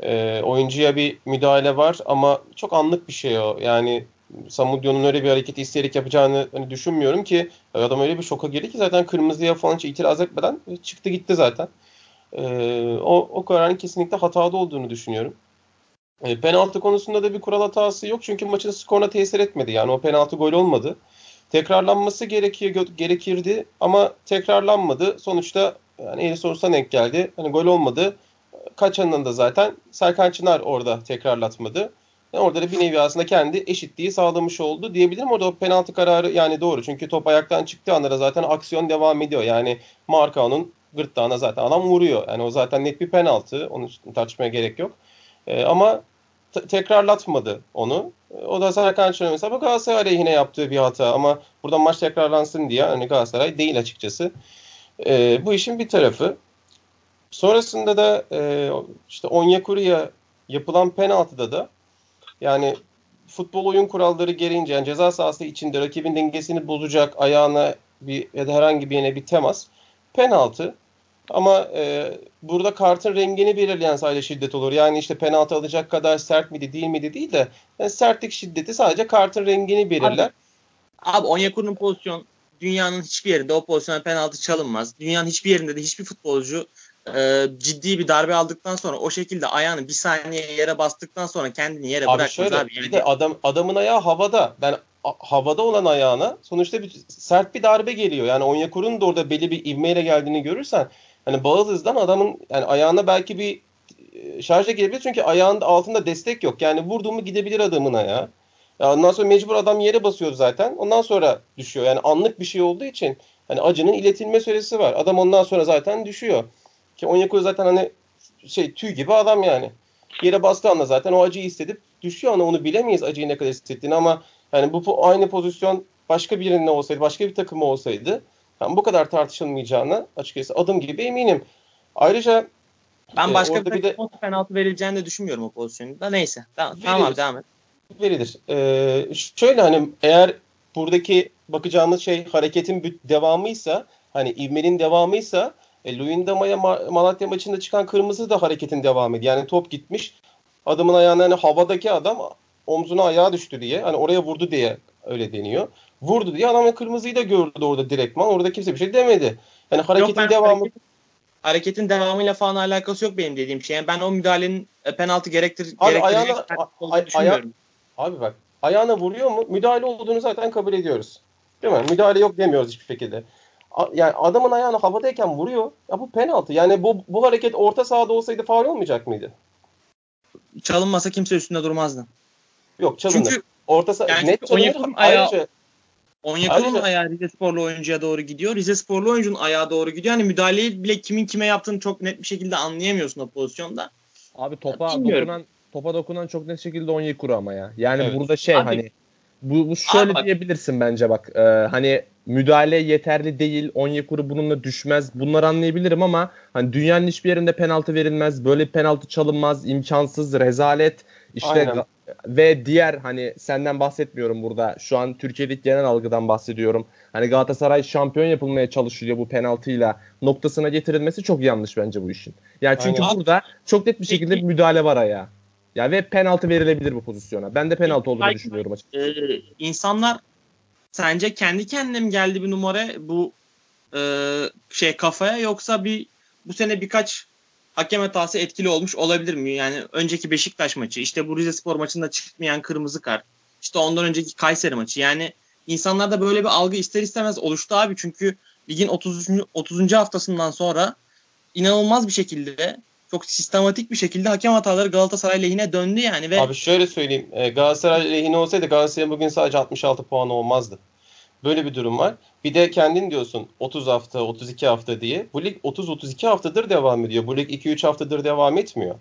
E, oyuncuya bir müdahale var ama çok anlık bir şey o. Yani Samudio'nun öyle bir hareketi isteyerek yapacağını hani düşünmüyorum ki adam öyle bir şoka girdi ki zaten kırmızıya falan hiç itiraz etmeden çıktı gitti zaten. E, o, o kararın kesinlikle hatalı olduğunu düşünüyorum. E, penaltı konusunda da bir kural hatası yok çünkü maçın skoruna tesir etmedi. Yani o penaltı gol olmadı. Tekrarlanması gerekiyor gerekirdi ama tekrarlanmadı. Sonuçta yani eli sorusuna denk geldi. Hani gol olmadı. Kaçanın da zaten Serkan Çınar orada tekrarlatmadı. Yani orada da bir nevi aslında kendi eşitliği sağlamış oldu diyebilirim. Orada o penaltı kararı yani doğru. Çünkü top ayaktan çıktığı anda zaten aksiyon devam ediyor. Yani Markao'nun gırtlağına zaten adam vuruyor. Yani o zaten net bir penaltı. Onu tartışmaya gerek yok. Ee, ama tekrarlatmadı onu. O da Serkan Çöre mesela Galatasaray aleyhine yaptığı bir hata ama burada maç tekrarlansın diye hani Galatasaray değil açıkçası. E, bu işin bir tarafı. Sonrasında da e, işte Onyekuru'ya yapılan penaltıda da yani futbol oyun kuralları gereğince yani ceza sahası içinde rakibin dengesini bozacak ayağına bir ya da herhangi bir yere bir temas penaltı. Ama e, burada kartın rengini belirleyen sadece şiddet olur. Yani işte penaltı alacak kadar sert miydi değil miydi değil de yani sertlik şiddeti sadece kartın rengini belirler. Abi, abi Onyekuru'nun pozisyon dünyanın hiçbir yerinde o pozisyona penaltı çalınmaz. Dünyanın hiçbir yerinde de hiçbir futbolcu e, ciddi bir darbe aldıktan sonra o şekilde ayağını bir saniye yere bastıktan sonra kendini yere abi bırakmaz şöyle, abi. Yani. Bir de adam, adamın ayağı havada. Ben havada olan ayağına sonuçta bir sert bir darbe geliyor. Yani Onyekuru'nun da orada belli bir ivmeyle geldiğini görürsen hani bağıl hızdan adamın yani ayağına belki bir e, şarja gelebilir çünkü ayağında altında destek yok. Yani vurduğumu gidebilir adamın ayağı. Ya ondan sonra mecbur adam yere basıyor zaten. Ondan sonra düşüyor. Yani anlık bir şey olduğu için hani acının iletilme süresi var. Adam ondan sonra zaten düşüyor. Ki Onyekuru zaten hani şey tüy gibi adam yani. Yere bastığı anda zaten o acıyı hissedip düşüyor ama onu bilemeyiz acıyı ne kadar hissettiğini ama yani bu aynı pozisyon başka birinin olsaydı, başka bir takımı olsaydı yani bu kadar tartışılmayacağını açıkçası adım gibi eminim. Ayrıca ben e, başka bir, bir de penaltı verileceğini de düşünmüyorum o pozisyonda. Neyse. Tamam, tamam abi devam et. Verilir. Ee, şöyle hani eğer buradaki bakacağımız şey hareketin devamıysa hani ivmenin devamıysa e, Luyendama'ya Malatya maçında çıkan kırmızı da hareketin devamı. Yani top gitmiş. Adamın ayağına hani havadaki adam omzuna ayağı düştü diye. Hani oraya vurdu diye öyle deniyor. Vurdu diye adam kırmızıyı da gördü orada direktman. Orada kimse bir şey demedi. Yani hareketin Yok, devamı hareketin, hareketin devamıyla falan alakası yok benim dediğim şey. Yani ben o müdahalenin e, penaltı gerektir abi, ayağına, ay, aya, abi bak ayağına vuruyor mu? Müdahale olduğunu zaten kabul ediyoruz. Değil mi? Müdahale yok demiyoruz hiçbir şekilde. Yani adamın ayağını havadayken vuruyor. Ya bu penaltı. Yani bu bu hareket orta sahada olsaydı faul olmayacak mıydı? Çalınmasa kimse üstünde durmazdı. Yok çalınır. Çünkü orta saha yani net çalınır. Ayağı, ayrıca Onyekuru'nun ayağı Rize Sporlu oyuncuya doğru gidiyor. Rize Sporlu oyuncunun ayağı doğru gidiyor. Hani müdahaleyi bile kimin kime yaptığını çok net bir şekilde anlayamıyorsun o pozisyonda. Abi topa Bilmiyorum. dokunan topa dokunan çok net şekilde Onyekuru ama ya. Yani evet. burada şey Abi, hani Bu, bu şöyle Abi diyebilirsin bence bak. E, hani müdahale yeterli değil. Onyekuru bununla düşmez. Bunları anlayabilirim ama hani dünyanın hiçbir yerinde penaltı verilmez. Böyle penaltı çalınmaz. imkansız, rezalet. İşte Aynen. ve diğer hani senden bahsetmiyorum burada. Şu an Türkiye'deki genel algıdan bahsediyorum. Hani Galatasaray şampiyon yapılmaya çalışılıyor bu penaltıyla. Noktasına getirilmesi çok yanlış bence bu işin. Yani çünkü Aynen. burada çok net bir şekilde bir müdahale var ayağa. Ya ve penaltı verilebilir bu pozisyona. Ben de penaltı olduğunu Belki- düşünüyorum açıkçası. e, insanlar sence kendi kendine mi geldi bir numara bu e, şey kafaya yoksa bir bu sene birkaç hakem hatası etkili olmuş olabilir mi? Yani önceki Beşiktaş maçı, işte bu Rize Spor maçında çıkmayan kırmızı kart, işte ondan önceki Kayseri maçı. Yani insanlarda böyle bir algı ister istemez oluştu abi. Çünkü ligin 30. 30. haftasından sonra inanılmaz bir şekilde çok sistematik bir şekilde hakem hataları Galatasaray lehine döndü yani ve Abi şöyle söyleyeyim. E, Galatasaray lehine olsaydı Galatasaray'ın bugün sadece 66 puan olmazdı. Böyle bir durum var. Bir de kendin diyorsun 30 hafta, 32 hafta diye. Bu lig 30-32 haftadır devam ediyor. Bu lig 2-3 haftadır devam etmiyor.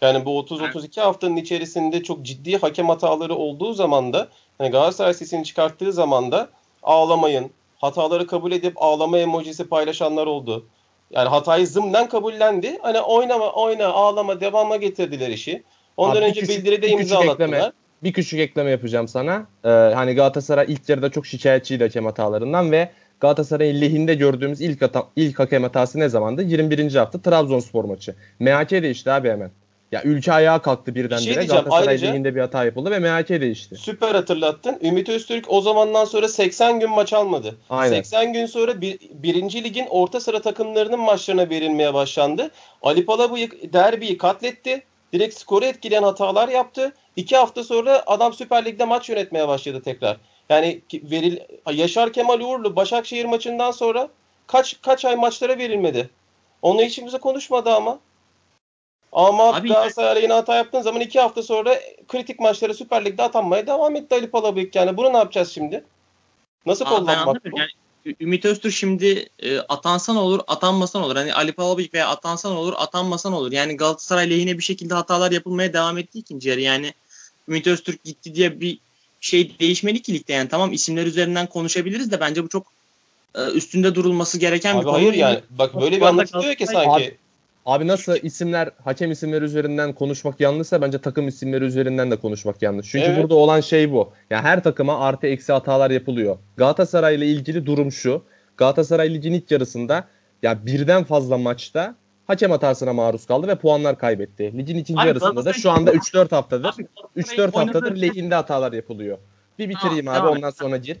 Yani bu 30-32 haftanın içerisinde çok ciddi hakem hataları olduğu zaman da hani Galatasaray sesini çıkarttığı zaman da ağlamayın. Hataları kabul edip ağlama emojisi paylaşanlar oldu. Yani hatayı zımnen kabullendi. Hani oynama, oyna, ağlama, devama getirdiler işi. Ondan Abi önce küçük- bildiride imzalattılar. ekleme. Bir küçük ekleme yapacağım sana. Ee, hani Galatasaray ilk yarıda çok şikayetçiydi hakem hatalarından ve Galatasaray'ın lehinde gördüğümüz ilk hata, ilk hakem hatası ne zamandı? 21. hafta Trabzonspor maçı. MHK değişti abi hemen. Ya ülke ayağa kalktı birdenbire. Bir şey diyeceğim, Galatasaray ayrıca- lehinde bir hata yapıldı ve MHK değişti. Süper hatırlattın. Ümit Öztürk o zamandan sonra 80 gün maç almadı. Aynen. 80 gün sonra bir, birinci ligin orta sıra takımlarının maçlarına verilmeye başlandı. Ali Palabıyık derbiyi katletti. Direkt skoru etkileyen hatalar yaptı. İki hafta sonra adam Süper Lig'de maç yönetmeye başladı tekrar. Yani veril Yaşar Kemal Uğurlu Başakşehir maçından sonra kaç kaç ay maçlara verilmedi. Onu hiç kimse konuşmadı ama. Ama Abi- Galatasaray aleyhine hata yaptığın zaman iki hafta sonra kritik maçlara Süper Lig'de atanmaya devam etti Ali Palabıyık. Yani bunu ne yapacağız şimdi? Nasıl kullanmak bu? Yani Ümit Öztürk şimdi e, atansan olur, atanmasan olur. Hani Ali Palabıyık veya atansan olur, atanmasan olur. Yani Galatasaray lehine bir şekilde hatalar yapılmaya devam etti ikinci yarı. Yani Ümit Öztürk gitti diye bir şey değişmeli ki ligde. Yani tamam isimler üzerinden konuşabiliriz de bence bu çok e, üstünde durulması gereken bir Abi konu. hayır yani. Bak böyle bir anlatılıyor ki sanki. Abi nasıl isimler, hakem isimleri üzerinden konuşmak yanlışsa bence takım isimleri üzerinden de konuşmak yanlış. Çünkü Evet. burada olan şey bu. Yani her takıma artı eksi hatalar yapılıyor. Galatasaray ile ilgili durum şu. Galatasaray ligin ilk yarısında ya birden fazla maçta hakem hatasına maruz kaldı ve puanlar kaybetti. Ligin ikinci Abi yarısında da şu anda 3-4 haftadır Abi, 3-4 haftadır lehinde hatalar yapılıyor. Bir bitireyim Tamam, abi et. ondan sonra gir.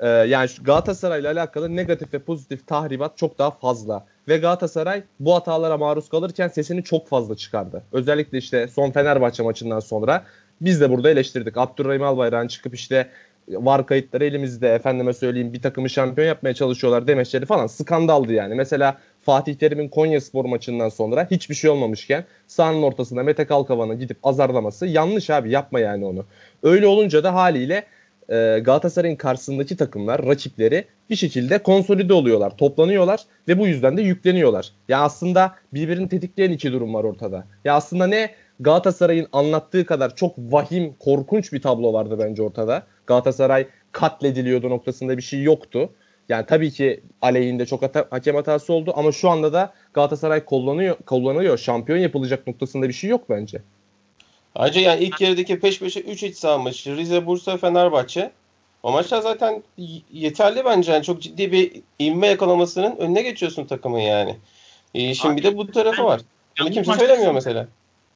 Ee, yani şu Galatasaray ile alakalı negatif ve pozitif tahribat çok daha fazla. Ve Galatasaray bu hatalara maruz kalırken sesini çok fazla çıkardı. Özellikle işte son Fenerbahçe maçından sonra biz de burada eleştirdik. Abdurrahim Albayrak'ın çıkıp işte var kayıtları elimizde efendime söyleyeyim bir takımı şampiyon yapmaya çalışıyorlar demeçleri falan skandaldı yani. Mesela Fatih Terim'in Konya Spor maçından sonra hiçbir şey olmamışken sahanın ortasında Mete Kalkavan'ı gidip azarlaması yanlış abi yapma yani onu. Öyle olunca da haliyle e, Galatasaray'ın karşısındaki takımlar, rakipleri bir şekilde konsolide oluyorlar, toplanıyorlar ve bu yüzden de yükleniyorlar. Ya aslında birbirini tetikleyen iki durum var ortada. Ya aslında ne Galatasaray'ın anlattığı kadar çok vahim, korkunç bir tablo vardı bence ortada. Galatasaray katlediliyordu noktasında bir şey yoktu. Yani tabii ki aleyhinde çok hata, hakem hatası oldu ama şu anda da Galatasaray kullanıyor, kullanıyor. Şampiyon yapılacak noktasında bir şey yok bence. Ayrıca yani ilk yarıdaki peş peşe 3 iç saha maçı. Rize, Bursa, Fenerbahçe. O maçlar zaten yeterli bence. Yani çok ciddi bir ivme yakalamasının önüne geçiyorsun takımın yani. Ee, şimdi bir de bu tarafı var. Bunu bu kimse söylemiyor mesela.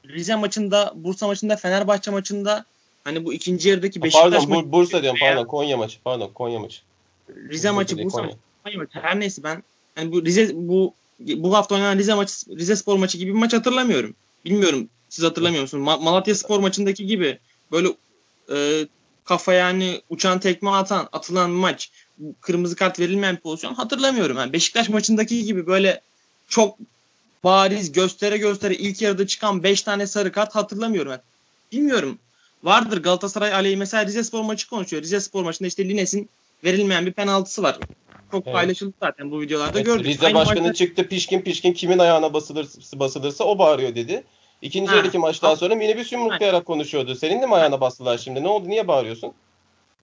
Rize maçında, Bursa maçında, Fenerbahçe maçında hani bu ikinci yarıdaki Beşiktaş Pardon maçı, Bur- Bursa diyorum veya pardon Konya maçı. Pardon Konya maçı. Rize maçı, Bursa değil, maçı, Konya maçı. Her neyse ben hani bu Rize bu bu hafta oynanan Rize maçı, Rize Spor maçı gibi bir maç hatırlamıyorum. Bilmiyorum siz hatırlamıyor musunuz? Ma- Malatya Spor maçındaki gibi böyle e, kafaya yani uçan tekme atan, atılan maç, kırmızı kart verilmeyen pozisyon hatırlamıyorum. Yani Beşiktaş maçındaki gibi böyle çok bariz göstere göstere ilk yarıda çıkan 5 tane sarı kart hatırlamıyorum. Yani bilmiyorum. Vardır Galatasaray aleyhi mesela Rize Spor maçı konuşuyor. Rize Spor maçında işte Lines'in verilmeyen bir penaltısı var. Çok Evet. paylaşıldı zaten bu videolarda Evet, gördük. Rize Aynı başkanı maçta- çıktı pişkin pişkin kimin ayağına basılırsa, basılırsa o bağırıyor dedi. İkinci Ha. yarıdaki maçtan sonra minibüs yumruklayarak konuşuyordu. Senin de mi ayağına bastılar şimdi? Ne oldu? Niye bağırıyorsun?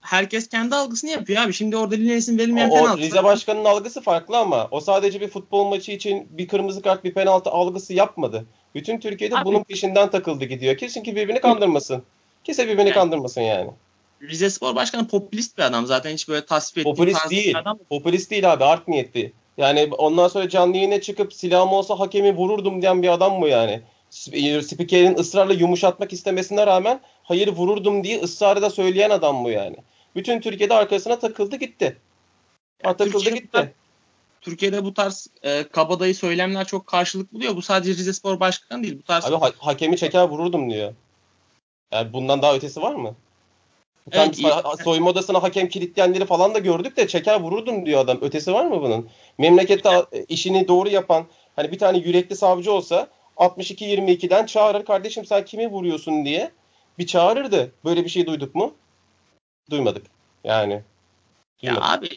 herkes kendi algısını yapıyor abi. Şimdi orada Lines'in verilmeyen o, penaltı. Rize Başkanı'nın algısı farklı ama o sadece bir futbol maçı için bir kırmızı kart bir penaltı algısı yapmadı. Bütün Türkiye'de Abi- bunun peşinden takıldı gidiyor. Kesin ki birbirini kandırmasın. Kimse birbirini Yani- kandırmasın yani. Rize Spor Başkanı popülist bir adam zaten hiç böyle tasvip ettiği Popülist değil. adam. Popülist değil abi art niyetli. Yani ondan sonra canlı yayına çıkıp silahım olsa hakemi vururdum diyen bir adam mı yani? Sp- Spikerin ısrarla yumuşatmak istemesine rağmen hayır vururdum diye ısrarla söyleyen adam bu yani. Bütün Türkiye'de arkasına takıldı gitti. Ha, takıldı Türkiye'de gitti. Türkiye'de bu tarz e, kabadayı söylemler çok karşılık buluyor. Bu sadece Rize Spor Başkanı değil. Bu tarz Abi ha- hakemi çeker vururdum diyor. Yani bundan daha ötesi var mı? Evet, iyi. soyunma odasına hakem kilitleyenleri falan da gördük de çeker vururdum diyor adam. Ötesi var mı bunun? Memlekette işini doğru yapan hani bir tane yürekli savcı olsa 62-22'den çağırır kardeşim sen kimi vuruyorsun diye bir çağırırdı. Böyle bir şey duyduk mu? Duymadık. Yani. Ya Duymadık. abi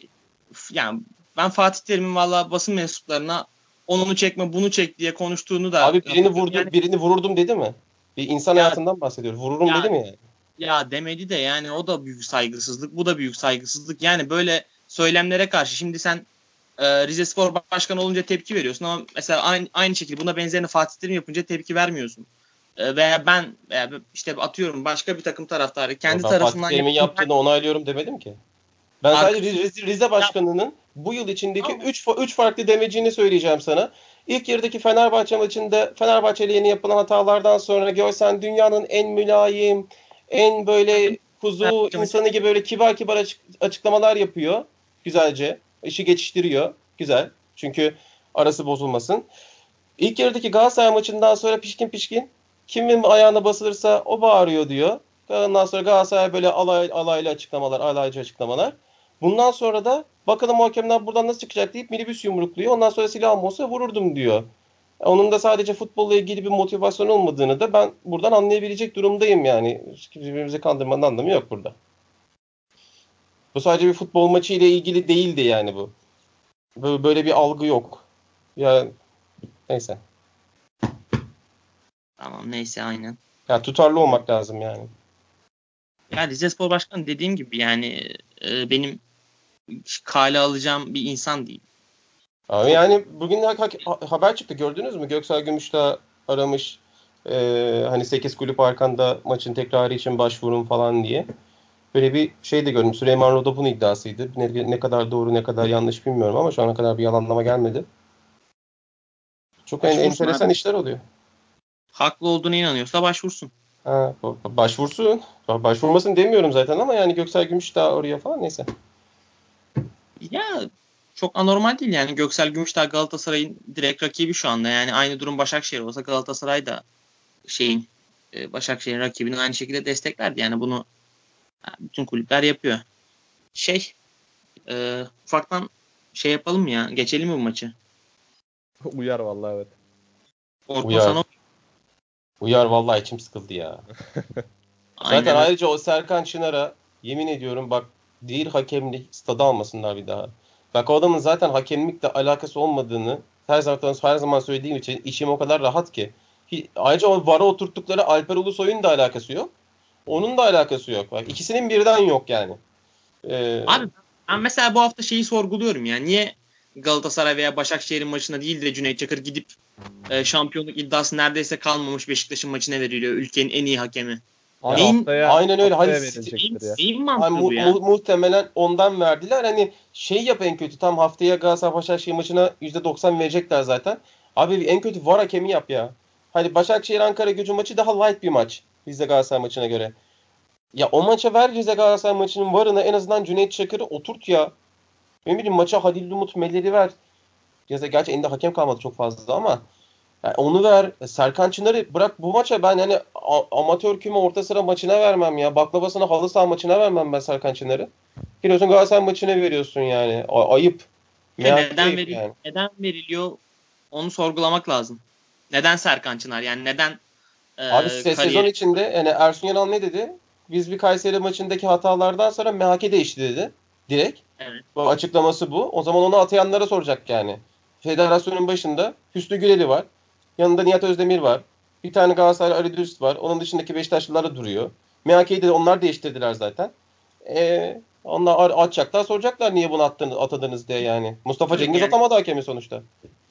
f- yani ben Fatih Terim'in valla basın mensuplarına onu çekme bunu çek diye konuştuğunu da Abi birini vurdu, Yani- birini vururdum dedi mi? Bir insan Ya- hayatından bahsediyoruz. Vururum Ya- dedi mi yani? ya demedi de yani o da büyük saygısızlık bu da büyük saygısızlık. Yani böyle söylemlere karşı şimdi sen e, Rize Spor Başkanı olunca tepki veriyorsun ama mesela aynı, aynı şekilde buna benzerini Fatih Terim yapınca tepki vermiyorsun. E, veya ben veya işte atıyorum başka bir takım taraftarı kendi Ben tarafından Fatih Terim'in yaptığını onaylıyorum demedim ki. Ben sadece Rize, Rize Başkanı'nın bu yıl içindeki Tamam. 3 üç farklı demecini söyleyeceğim sana. İlk yarıdaki Fenerbahçe maçında Fenerbahçe ile yeni yapılan hatalardan sonra görsen dünyanın en mülayim, en böyle kuzu insanı gibi böyle kibar kibar açık- açıklamalar yapıyor. Güzelce. İşi geçiştiriyor. Güzel. Çünkü arası bozulmasın. İlk yarıdaki Galatasaray maçından sonra pişkin pişkin kimin ayağına basılırsa o bağırıyor diyor. Ondan sonra Galatasaray böyle alay, alaylı açıklamalar, alaycı açıklamalar. Bundan sonra da bakalım hakemler buradan nasıl çıkacak deyip minibüs yumrukluyor. Ondan sonra silahım olsa vururdum diyor. Onun da sadece futbolla ilgili bir motivasyon olmadığını da ben buradan anlayabilecek durumdayım yani. Hiç Birbirimizi kandırmanın anlamı yok burada. Bu sadece bir futbol maçı ile ilgili değildi yani bu. Böyle, bir algı yok. Ya neyse. Tamam neyse aynen. Ya tutarlı olmak lazım yani. Ya Rize Spor Başkanı dediğim gibi yani e, benim kale alacağım bir insan değil. Abi yani bugün ha- ha- haber çıktı gördünüz mü? Göksel Gümüşdağ aramış e, hani 8 kulüp arkanda maçın tekrarı için başvurun falan diye. Böyle bir şey de gördüm. Süleyman Roda bunun iddiasıydı. Ne, ne kadar doğru ne kadar yanlış bilmiyorum ama şu ana kadar bir yalanlama gelmedi. Çok en, enteresan abi. işler oluyor. Haklı olduğuna inanıyorsa başvursun. Ha, başvursun. Başvurmasın demiyorum zaten ama yani Göksel Gümüşdağ oraya falan neyse. Ya çok anormal değil yani Göksel Gümüşdağ Galatasaray'ın direkt rakibi şu anda. Yani aynı durum Başakşehir olsa Galatasaray da şeyin e, Başakşehir'in rakibini aynı şekilde desteklerdi. Yani bunu bütün kulüpler yapıyor. Şey e, ufaktan şey yapalım mı ya? Geçelim mi bu maçı? Uyar vallahi evet. Orkun Uyar. sana Uyar vallahi içim sıkıldı ya. Aynen Zaten öyle. ayrıca o Serkan Çınar'a yemin ediyorum bak değil hakemlik stada almasınlar bir daha. Bak o adamın zaten hakemlikle alakası olmadığını her zaman her zaman söylediğim için içim o kadar rahat ki. Ayrıca o VAR'a oturttukları Alper Ulusoy'un da alakası yok. Onun da alakası yok. Bak ikisinin birden yok yani. Ee, Abi ben mesela bu hafta şeyi sorguluyorum ya. Niye Galatasaray veya Başakşehir'in maçına değil de Cüneyt Çakır gidip e, şampiyonluk iddiası neredeyse kalmamış Beşiktaş'ın maçına veriliyor. Ülkenin en iyi hakemi. Abi Neyin- haftaya, Aynen öyle. Hani Neyin, ya. neyin Hani mu- ya? mu- muhtemelen ondan verdiler. Hani şey yap en kötü. Tam haftaya Galatasaray Başakşehir maçına %90 verecekler zaten. Abi en kötü var hakemi yap ya. Hani Başakşehir Ankara Gücü maçı daha light bir maç. Rize Galatasaray maçına göre. Ya o maça ver Rize Galatasaray maçının varına en azından Cüneyt Çakır'ı oturt ya. Ne bileyim maça Halil Umut Meller'i ver. Ya da gerçi elinde hakem kalmadı çok fazla ama. Yani onu ver. Serkan Çınar'ı bırak bu maça ben hani amatör küme orta sıra maçına vermem ya. Baklavasına halı saha maçına vermem ben Serkan Çınar'ı. Giriyorsun Galatasaray maçına veriyorsun yani. A- ayıp. Merak neden, ayıp veriliyor, yani. neden veriliyor onu sorgulamak lazım. Neden Serkan Çınar? Yani neden e, Abi kariyer- sezon içinde yani Ersun Yanal ne dedi? Biz bir Kayseri maçındaki hatalardan sonra MHK değişti dedi. Direkt. Evet. Bu açıklaması bu. O zaman onu atayanlara soracak yani. Federasyonun başında Hüsnü Güreli var. Yanında Nihat Özdemir var. Bir tane Galatasaray Ali Dürüst var. Onun dışındaki Beşiktaşlılar da duruyor. MHK'yi de onlar değiştirdiler zaten. E, onlar atacaklar soracaklar niye bunu attınız, atadınız diye yani. Mustafa Cengiz Yani- atamadı hakemi sonuçta.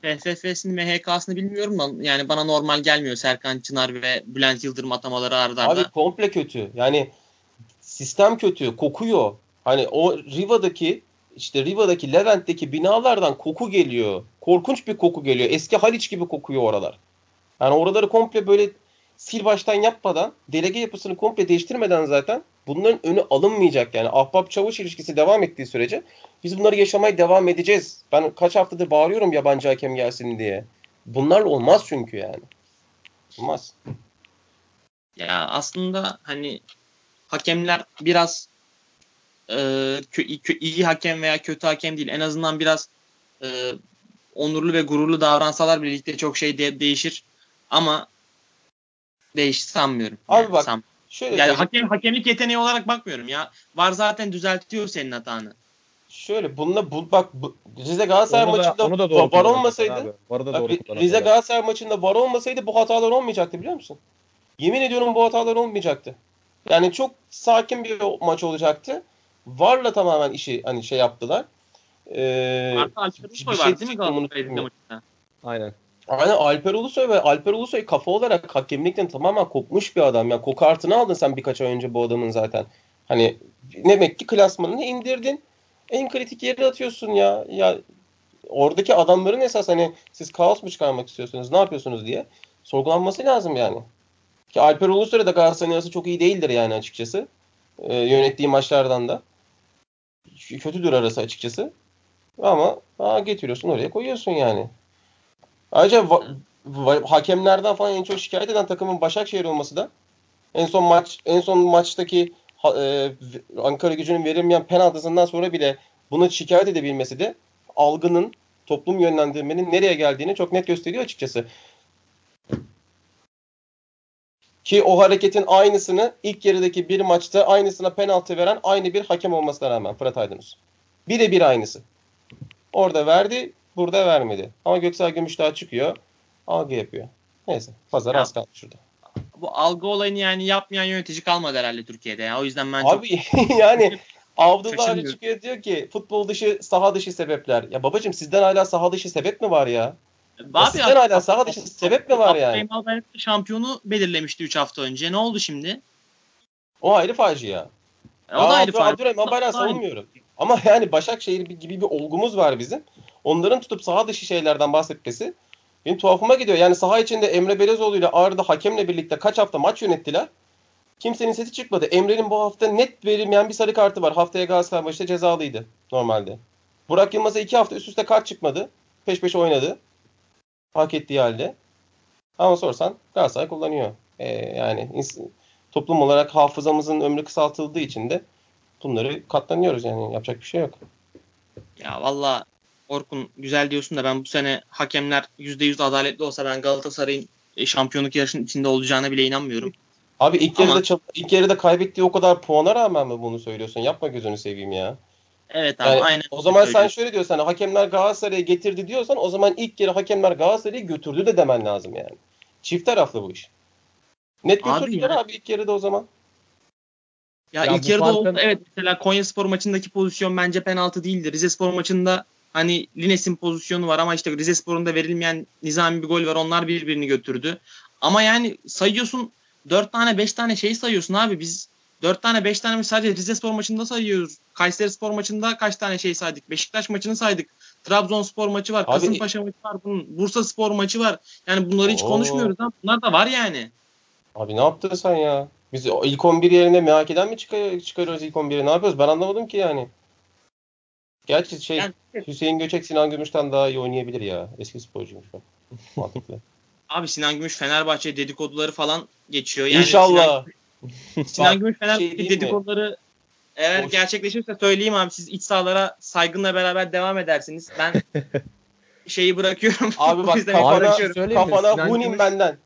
FFS'ini ve HK'sını bilmiyorum da yani bana normal gelmiyor Serkan Çınar ve Bülent Yıldırım atamaları arda arda. Abi komple kötü. Yani sistem kötü, kokuyor. Hani o Riva'daki işte Riva'daki Levent'teki binalardan koku geliyor. Korkunç bir koku geliyor. Eski Haliç gibi kokuyor oralar. Yani oraları komple böyle sil baştan yapmadan, delege yapısını komple değiştirmeden zaten bunların önü alınmayacak yani. Ahbap çavuş ilişkisi devam ettiği sürece biz bunları yaşamaya devam edeceğiz. Ben kaç haftadır bağırıyorum yabancı hakem gelsin diye. Bunlarla olmaz çünkü yani. Olmaz. Ya aslında hani hakemler biraz e, kö- kö- iyi hakem veya kötü hakem değil. En azından biraz e, onurlu ve gururlu davransalar birlikte çok şey de- değişir. Ama değiş sanmıyorum. Abi Yani bak, san- Şöyle yani hakem hakemlik yeteneği olarak bakmıyorum ya. Var zaten düzeltiyor senin hatanı. Şöyle bununla bu, bak bu, Rize Galatasaray Onu da, maçında onu da var doğru olmasaydı abi. Varı da doğru. Rize Galatasaray maçında var olmasaydı bu hatalar olmayacaktı biliyor musun? Yemin ediyorum bu hatalar olmayacaktı. Yani çok sakin bir maç olacaktı. Varla tamamen işi hani şey yaptılar. Ee, Artı Alper bir şey var değil mi Galatasaray'ın maçında? Aynen. Aynen Alper Ulusoy ve Alper Ulusoy kafa olarak hakemlikten tamamen kopmuş bir adam. Yani koku aldın sen birkaç ay önce bu adamın zaten. Hani demek ki klasmanını indirdin. En kritik yere atıyorsun ya. Ya oradaki adamların esas hani siz kaos mu çıkarmak istiyorsunuz ne yapıyorsunuz diye sorgulanması lazım yani. Ki Alper Ulusoy da Galatasaray'ın arası çok iyi değildir yani açıkçası. Ee, yönettiği maçlardan da. Kötüdür arası açıkçası. Ama aa, getiriyorsun oraya koyuyorsun yani. Ayrıca va- va- hakemlerden falan en çok şikayet eden takımın Başakşehir olması da en son maç en son maçtaki e, Ankara Gücü'nün verilmeyen penaltısından sonra bile bunu şikayet edebilmesi de algının toplum yönlendirmenin nereye geldiğini çok net gösteriyor açıkçası. Ki o hareketin aynısını ilk yarıdaki bir maçta aynısına penaltı veren aynı bir hakem olmasına rağmen Fırat Aydınus. Birebir aynısı. Orada verdi, burada vermedi. Ama Göksel Gümüşdağ çıkıyor, algı yapıyor. Neyse, pazar Ya. az kaldı şurada. Bu algı olayını yani yapmayan yönetici kalmadı herhalde Türkiye'de ya. O yüzden ben çok Abi yani Abdullah Ali çıkıyor diyor ki futbol dışı saha dışı sebepler. Ya babacım sizden hala saha dışı sebep mi var ya? Abi sizden hala saha dışı sebep mi var yani? Şampiyonu belirlemişti 3 hafta önce. Ne oldu şimdi? O ayrı facia. E, O da ayrı Albayrak'ı O da ayrı. Ama yani Başakşehir gibi bir olgumuz var bizim. Onların tutup saha dışı şeylerden bahsetmesi benim tuhafıma gidiyor. Yani saha içinde Emre Belezoğlu ile Arda hakemle birlikte kaç hafta maç yönettiler. Kimsenin sesi çıkmadı. Emre'nin bu hafta net verilmeyen bir sarı kartı var. Haftaya Galatasaray maçında cezalıydı normalde. Burak Yılmaz'a iki hafta üst üste kart çıkmadı. Peş peşe oynadı. Hak ettiği halde. Ama sorsan Galatasaray kullanıyor. Ee, yani toplum olarak hafızamızın ömrü kısaltıldığı için de bunları katlanıyoruz yani yapacak bir şey yok. Ya valla Orkun güzel diyorsun da ben bu sene hakemler %100 adaletli olsa ben Galatasaray'ın e, şampiyonluk yarışının içinde olacağına bile inanmıyorum. Abi ilk Ama- yarıda ilk yarıda kaybettiği o kadar puana rağmen mi bunu söylüyorsun? Yapma gözünü seveyim ya. Evet abi Yani aynen. o zaman sen şöyle diyorsan hakemler Galatasaray'ı getirdi diyorsan o zaman ilk yarı hakemler Galatasaray'ı götürdü de demen lazım yani. Çift taraflı bu iş. Net Abi götürdüler yani- abi ilk yarıda o zaman. Ya, Ya ilk yarıda farkın- oldu. Evet mesela Konyaspor maçındaki pozisyon bence penaltı değildi. Rizespor maçında hani Lines'in pozisyonu var ama işte Rizespor'un da verilmeyen nizami bir gol var. Onlar birbirini götürdü. Ama yani sayıyorsun 4 tane 5 tane şey sayıyorsun abi. Biz 4 tane 5 tane mi sadece Rizespor maçında sayıyoruz. Kayserispor maçında kaç tane şey saydık? Beşiktaş maçını saydık. Trabzonspor maçı var. Abi- Kasımpaşa maçı var. Bunun Bursa Spor maçı var. Yani bunları hiç Oo. konuşmuyoruz. Ha. Bunlar da var yani. Abi ne yaptın sen ya? Biz ilk 11 yerine MHK'den mi çıkar çıkarıyoruz ilk 11'i? Ne yapıyoruz? Ben anlamadım ki yani. Gerçi şey Yani- Hüseyin Göçek Sinan Gümüş'ten daha iyi oynayabilir ya. Eski sporcuymuş o. Mantıklı. Abi Sinan Gümüş Fenerbahçe dedikoduları falan geçiyor. Yani İnşallah. Sinan, Sinan Gümüş Fenerbahçe şey mi? dedikoduları eğer Hoş. gerçekleşirse söyleyeyim abi siz iç sahalara saygınla beraber devam edersiniz. Ben şeyi bırakıyorum. Abi bak kafana, kafana Sinan hunim Gümüş- benden.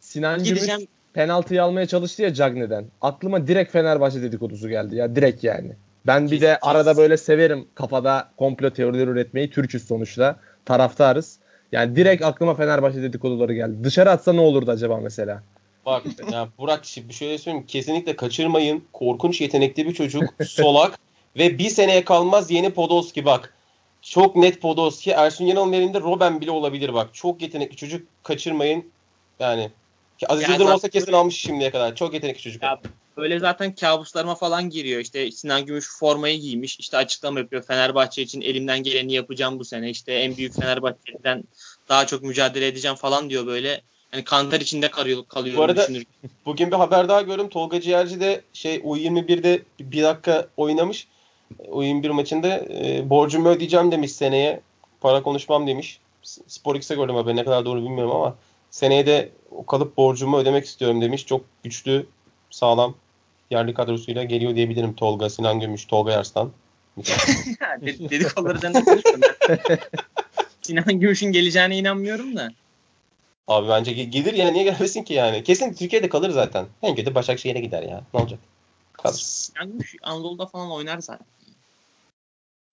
Sinan Gideceğim. Gümüş penaltıyı almaya çalıştı ya Cagney'den. Aklıma direkt Fenerbahçe dedikodusu geldi ya direkt yani. Ben bir de arada böyle severim kafada komplo teorileri üretmeyi. Türküz sonuçta. Taraftarız. Yani direkt aklıma Fenerbahçe dedikoduları geldi. Dışarı atsa ne olurdu acaba mesela? Bak ya Burak şimdi şöyle söyleyeyim. Kesinlikle kaçırmayın. Korkunç yetenekli bir çocuk. Solak. ve bir seneye kalmaz yeni Podolski bak. Çok net Podolski. Ersun Yanal'ın elinde Robben bile olabilir bak. Çok yetenekli çocuk. Kaçırmayın. Yani Aziz Yıldırım olsa kesin almış şimdiye kadar. Çok yetenekli çocuk. Ya, böyle zaten kabuslarıma falan giriyor. İşte Sinan Gümüş formayı giymiş. İşte açıklama yapıyor. Fenerbahçe için elimden geleni yapacağım bu sene. İşte en büyük Fenerbahçe'den daha çok mücadele edeceğim falan diyor böyle. Hani kantar içinde kalıyor, kalıyorum Bu arada düşünürken. bugün bir haber daha gördüm. Tolga Ciğerci de şey U21'de bir dakika oynamış. U21 maçında e, borcumu ödeyeceğim demiş seneye. Para konuşmam demiş. Spor X'e gördüm haberi ne kadar doğru bilmiyorum ama seneye de o kalıp borcumu ödemek istiyorum demiş. Çok güçlü, sağlam yerli kadrosuyla geliyor diyebilirim Tolga, Sinan Gümüş, Tolga Yarslan. Ded- Dedikoduları üzerinde konuşmuyorum. Sinan Gümüş'ün geleceğine inanmıyorum da. Abi bence ge- gelir yani niye gelmesin ki yani. Kesin Türkiye'de kalır zaten. En kötü Başakşehir'e gider ya. Ne olacak? Kalır. Sinan Gümüş Anadolu'da falan oynar zaten.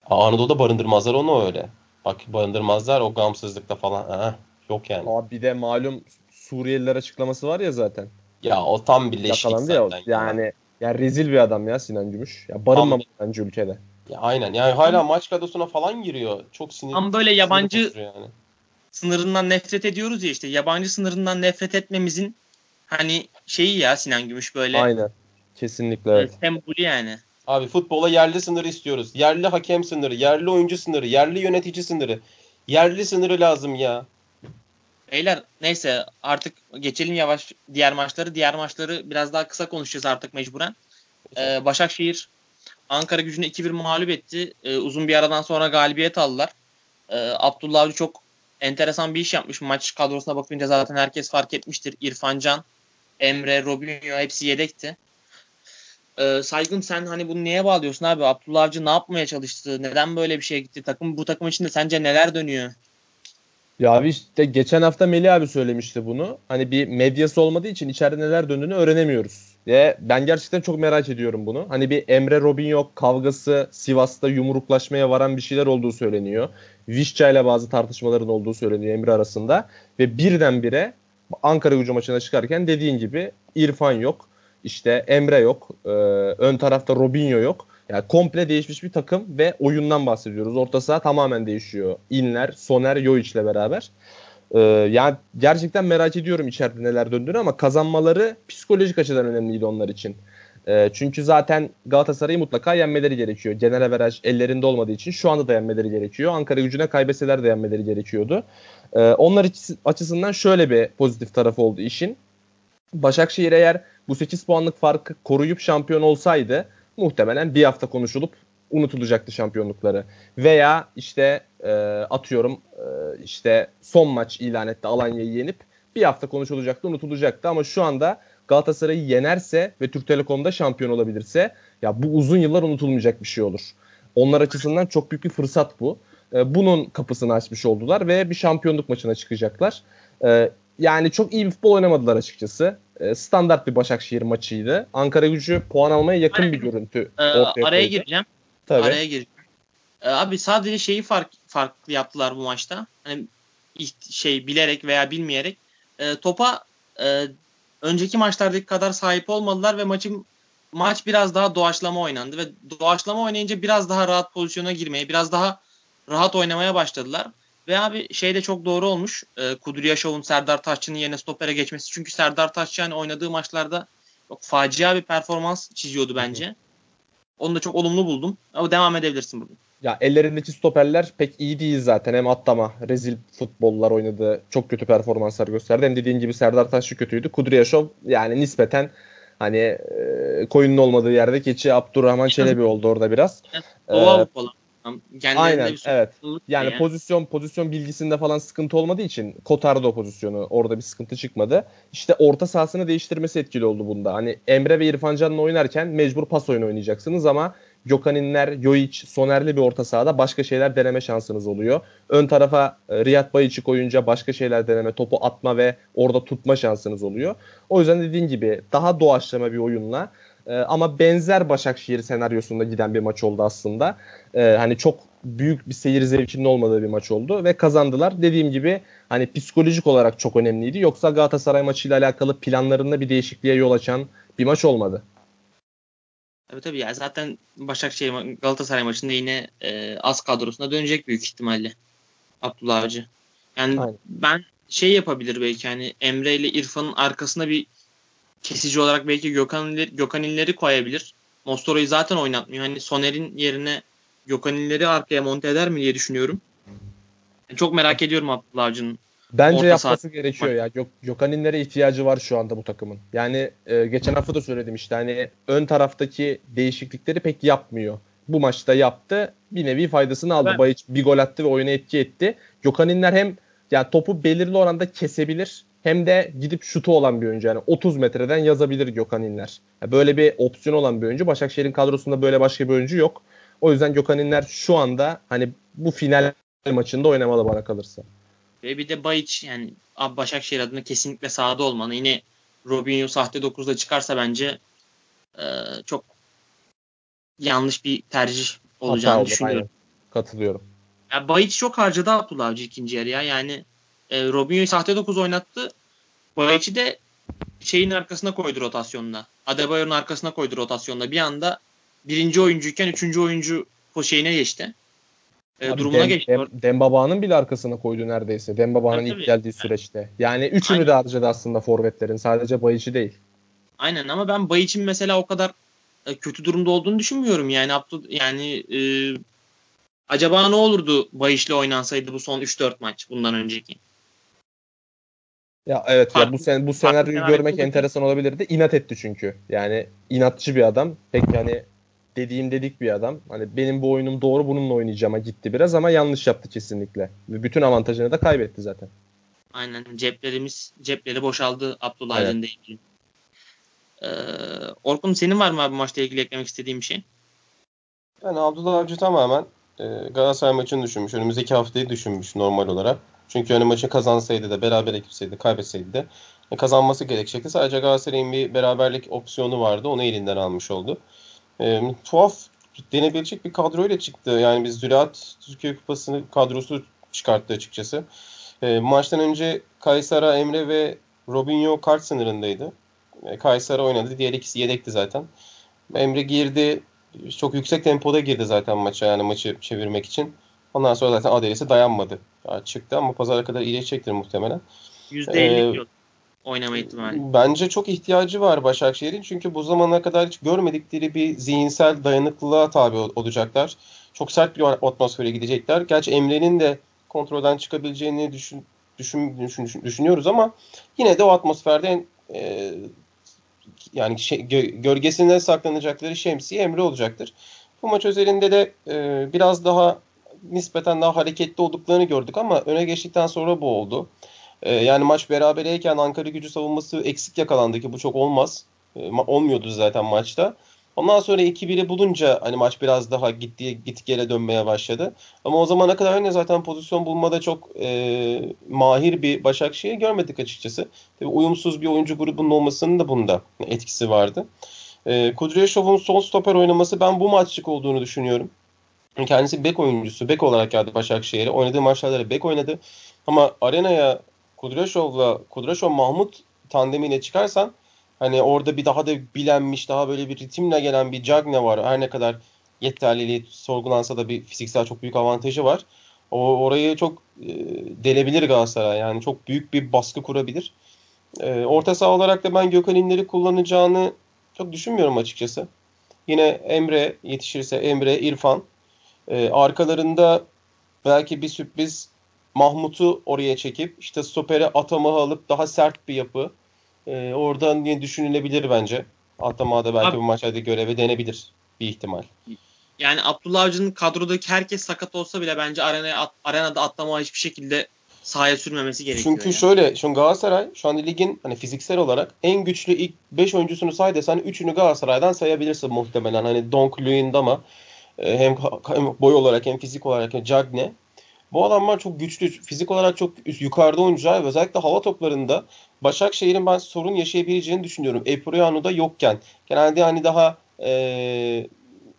Aa, Anadolu'da barındırmazlar onu öyle. Bak barındırmazlar o gamsızlıkta falan. Aa, yok yani. Abi bir de malum Suriyeliler açıklaması var ya zaten. Ya o tam birleşik Yakalandı ya. zaten. Yani ya rezil bir adam ya Sinan Gümüş. Ya barınmamış bence ülkede. Ya aynen. Yani hala maç kadrosuna falan giriyor. Çok sinir. Ama böyle yabancı yani. sınırından nefret ediyoruz ya işte. Yabancı sınırından nefret etmemizin hani şeyi ya Sinan Gümüş böyle Aynen. Kesinlikle evet. sembolü yani. Abi futbola yerli sınırı istiyoruz. Yerli hakem sınırı, yerli oyuncu sınırı, yerli yönetici sınırı. Yerli sınırı lazım ya. Beyler neyse artık geçelim yavaş diğer maçları. Diğer maçları biraz daha kısa konuşacağız artık mecburen. Ee, Başakşehir Ankara gücünü 2-1 mağlup etti. Ee, uzun bir aradan sonra galibiyet aldılar. Ee, Abdullah Avcı çok enteresan bir iş yapmış. Maç kadrosuna bakınca zaten herkes fark etmiştir. İrfan Can, Emre, Robinho hepsi yedekti. Ee, Saygın sen hani bunu neye bağlıyorsun abi? Abdullah Avcı ne yapmaya çalıştı? Neden böyle bir şeye gitti? Takım bu takım içinde sence neler dönüyor? Ya abi işte geçen hafta Melih abi söylemişti bunu. Hani bir medyası olmadığı için içeride neler döndüğünü öğrenemiyoruz. Ve ben gerçekten çok merak ediyorum bunu. Hani bir Emre Robinho kavgası Sivas'ta yumruklaşmaya varan bir şeyler olduğu söyleniyor. Vişça ile bazı tartışmaların olduğu söyleniyor Emre arasında. Ve birdenbire Ankara gücü maçına çıkarken dediğin gibi İrfan yok. İşte Emre yok. Ee, ön tarafta Robinho yok. Yani komple değişmiş bir takım ve oyundan bahsediyoruz. Orta saha tamamen değişiyor. İnler, Soner, Joic ile beraber. Ee, yani gerçekten merak ediyorum içeride neler döndüğünü ama kazanmaları psikolojik açıdan önemliydi onlar için. Ee, çünkü zaten Galatasaray'ı mutlaka yenmeleri gerekiyor. Genel averaj ellerinde olmadığı için şu anda da yenmeleri gerekiyor. Ankara gücüne kaybetseler de yenmeleri gerekiyordu. Ee, onlar açısından şöyle bir pozitif tarafı oldu işin. Başakşehir eğer bu 8 puanlık farkı koruyup şampiyon olsaydı muhtemelen bir hafta konuşulup unutulacaktı şampiyonlukları. Veya işte e, atıyorum e, işte son maç ilan etti Alanya'yı yenip bir hafta konuşulacaktı unutulacaktı ama şu anda Galatasaray'ı yenerse ve Türk Telekom'da şampiyon olabilirse ya bu uzun yıllar unutulmayacak bir şey olur. Onlar açısından çok büyük bir fırsat bu. E, bunun kapısını açmış oldular ve bir şampiyonluk maçına çıkacaklar. E, yani çok iyi bir futbol oynamadılar açıkçası. E, standart bir Başakşehir maçıydı. Ankara gücü puan almaya yakın bir görüntü. Ee, araya gireceğim. Tabii. Araya gireceğim. Ee, abi sadece şeyi fark, farklı yaptılar bu maçta. Hani şey bilerek veya bilmeyerek e, topa e, önceki maçlardaki kadar sahip olmadılar ve maçın maç biraz daha doğaçlama oynandı ve doğaçlama oynayınca biraz daha rahat pozisyona girmeye, biraz daha rahat oynamaya başladılar. Ve abi şey de çok doğru olmuş. E, Kudryashov'un Serdar Taşçı'nın yerine stopere geçmesi. Çünkü Serdar Taşçı hani oynadığı maçlarda çok facia bir performans çiziyordu bence. Onu da çok olumlu buldum. Ama devam edebilirsin burada. Ya ellerindeki stoperler pek iyi değil zaten. Hem atlama, rezil futbollar oynadı. Çok kötü performanslar gösterdi. Hem dediğin gibi Serdar Taşçı kötüydü. Kudryashov yani nispeten hani e, koyunun olmadığı yerde keçi Abdurrahman Çelebi oldu orada biraz. Doğu Avrupalı. Aynen bir evet. Yani diye. pozisyon pozisyon bilgisinde falan sıkıntı olmadığı için kotardı o pozisyonu. Orada bir sıkıntı çıkmadı. İşte orta sahasını değiştirmesi etkili oldu bunda. Hani Emre ve İrfan Can'la oynarken mecbur pas oyunu oynayacaksınız ama Gökhan'inler, Joic, Soner'li bir orta sahada başka şeyler deneme şansınız oluyor. Ön tarafa e, Riyad Bayiç'i koyunca başka şeyler deneme, topu atma ve orada tutma şansınız oluyor. O yüzden dediğin gibi daha doğaçlama bir oyunla e, ama benzer Başakşehir senaryosunda giden bir maç oldu aslında. E, hani çok büyük bir seyir zevkinin olmadığı bir maç oldu ve kazandılar. Dediğim gibi hani psikolojik olarak çok önemliydi. Yoksa Galatasaray maçıyla alakalı planlarında bir değişikliğe yol açan bir maç olmadı. Tabii tabii ya zaten Başakşehir Galatasaray maçında yine e, az kadrosuna dönecek büyük ihtimalle Abdullah Avcı. Yani Aynen. ben şey yapabilir belki hani Emre ile İrfan'ın arkasına bir kesici olarak belki Gökhan, Gökhan İller'i koyabilir. Mostoro'yu zaten oynatmıyor. Hani Soner'in yerine Gökhan İller'i arkaya monte eder mi diye düşünüyorum. çok merak ediyorum Abdullah Avcı'nın Bence Orta yapması saat... gerekiyor ya. Gök, Gökhan'inlere ihtiyacı var şu anda bu takımın. Yani e, geçen hafta da söyledim işte hani ön taraftaki değişiklikleri pek yapmıyor. Bu maçta yaptı. Bir nevi faydasını aldı. Evet. Bayiç bir gol attı ve oyuna etki etti. Gökhan'inler hem yani topu belirli oranda kesebilir hem de gidip şutu olan bir oyuncu. Yani 30 metreden yazabilir Gökhan İnler. Yani böyle bir opsiyon olan bir oyuncu. Başakşehir'in kadrosunda böyle başka bir oyuncu yok. O yüzden Gökhan İnler şu anda hani bu final maçında oynamalı bana kalırsa. Ve bir de Bayiç yani Başakşehir adına kesinlikle sahada olmalı. Yine Robinho sahte 9'da çıkarsa bence e, çok yanlış bir tercih olacağını Hata düşünüyorum. Aynen. Katılıyorum. Ya Bayiç çok harcadı Abdullah Avcı ikinci yarıya. Yani e, Robinho'yu sahte 9 oynattı. Bayiç'i de şeyin arkasına koydu rotasyonda. Adebayor'un arkasına koydu rotasyonda. Bir anda birinci oyuncuyken üçüncü oyuncu şeyine geçti e, Abi durumuna Dem, geçti. Dem, Dembaba'nın bile arkasına koydu neredeyse. Dembaba'nın ilk geldiği süreçte. Yani üçünü Aynen. de harcadı aslında forvetlerin. Sadece Bayiç'i değil. Aynen ama ben Bayiç'in mesela o kadar e, kötü durumda olduğunu düşünmüyorum. Yani Abdul yani e, acaba ne olurdu Bayiç'le oynansaydı bu son 3-4 maç bundan önceki? Ya evet farklı, ya bu sen bu senaryoyu görmek enteresan olabilirdi. İnat etti çünkü. Yani inatçı bir adam. Pek yani dediğim dedik bir adam. Hani benim bu oyunum doğru bununla oynayacağıma gitti biraz ama yanlış yaptı kesinlikle. Ve bütün avantajını da kaybetti zaten. Aynen ceplerimiz cepleri boşaldı Abdullah evet. Aydın'da ilgili. Ee, Orkun senin var mı abi maçla ilgili eklemek istediğin bir şey? Yani Abdullah Avcı tamamen e, Galatasaray maçını düşünmüş. Önümüzdeki haftayı düşünmüş normal olarak. Çünkü hani maçı kazansaydı da beraber gitseydi kaybetseydi de e, kazanması gerekecekti. Sadece Galatasaray'ın bir beraberlik opsiyonu vardı. Onu elinden almış oldu e, tuhaf denebilecek bir kadroyla çıktı. Yani biz Ziraat Türkiye Kupası'nı kadrosu çıkarttı açıkçası. E, maçtan önce Kaysara, Emre ve Robinho kart sınırındaydı. E, Kaysara oynadı. Diğer ikisi yedekti zaten. Emre girdi. Çok yüksek tempoda girdi zaten maça yani maçı çevirmek için. Ondan sonra zaten Adelesi dayanmadı. Yani çıktı ama pazara kadar iyileşecektir muhtemelen. %50 ee, oynama ihtimali. Bence çok ihtiyacı var Başakşehir'in. Çünkü bu zamana kadar hiç görmedikleri bir zihinsel dayanıklılığa tabi olacaklar. Çok sert bir atmosfere gidecekler. Gerçi Emre'nin de kontrolden çıkabileceğini düşün, düşün, düşün, düşün, düşünüyoruz ama yine de o atmosferde en, e, yani şey, gö, gölgesinde saklanacakları şemsiye Emre olacaktır. Bu maç özelinde de e, biraz daha nispeten daha hareketli olduklarını gördük ama öne geçtikten sonra bu oldu. Ee, yani maç berabereyken Ankara gücü savunması eksik yakalandı ki bu çok olmaz. Ee, olmuyordu zaten maçta. Ondan sonra 2-1'i bulunca hani maç biraz daha gitti git gele dönmeye başladı. Ama o zamana kadar yine zaten pozisyon bulmada çok e, mahir bir Başakşehir görmedik açıkçası. Tabii uyumsuz bir oyuncu grubunun olmasının da bunda etkisi vardı. E, Kudryashov'un son stoper oynaması ben bu maçlık olduğunu düşünüyorum. Kendisi bek oyuncusu. Bek olarak geldi Başakşehir'e. Oynadığı maçlarda bek oynadı. Ama arenaya Kudraşov'la Kudraşov Mahmut tandemiyle çıkarsan hani orada bir daha da bilenmiş, daha böyle bir ritimle gelen bir Cagne var. Her ne kadar yeterliliği sorgulansa da bir fiziksel çok büyük avantajı var. O orayı çok e, delebilir Galatasaray. Yani çok büyük bir baskı kurabilir. E, orta saha olarak da ben Gökhan İnler'i kullanacağını çok düşünmüyorum açıkçası. Yine Emre yetişirse Emre, İrfan. E, arkalarında belki bir sürpriz Mahmut'u oraya çekip işte stopere Atamah'ı alıp daha sert bir yapı. E, oradan diye düşünülebilir bence. Atamah'a da belki Abi, bu maçlarda görevi denebilir bir ihtimal. Yani Abdullah Avcı'nın kadrodaki herkes sakat olsa bile bence arenaya, arenada Atamah'ı hiçbir şekilde sahaya sürmemesi gerekiyor. Çünkü yani. şöyle, şu Galatasaray şu an ligin hani fiziksel olarak en güçlü ilk 5 oyuncusunu say desen 3'ünü Galatasaray'dan sayabilirsin muhtemelen. Hani Donk, Luyendama hem, hem boy olarak hem fizik olarak hem Cagne bu adamlar çok güçlü, fizik olarak çok yukarıda oyuncular özellikle hava toplarında Başakşehir'in ben sorun yaşayabileceğini düşünüyorum. Epriano'da yokken. Genelde hani daha e,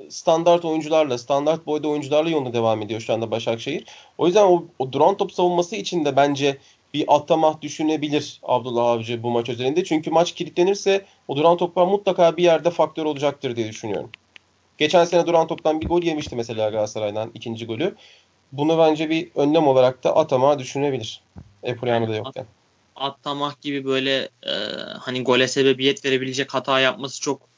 standart oyuncularla, standart boyda oyuncularla yoluna devam ediyor şu anda Başakşehir. O yüzden o, o duran top savunması için de bence bir atamah düşünebilir Abdullah Avcı bu maç üzerinde. Çünkü maç kilitlenirse o duran toplar mutlaka bir yerde faktör olacaktır diye düşünüyorum. Geçen sene duran toptan bir gol yemişti mesela Galatasaray'dan ikinci golü. Bunu bence bir önlem olarak da atama düşünebilir. Epuriano da yokken. Atamak gibi böyle e, hani gole sebebiyet verebilecek hata yapması çok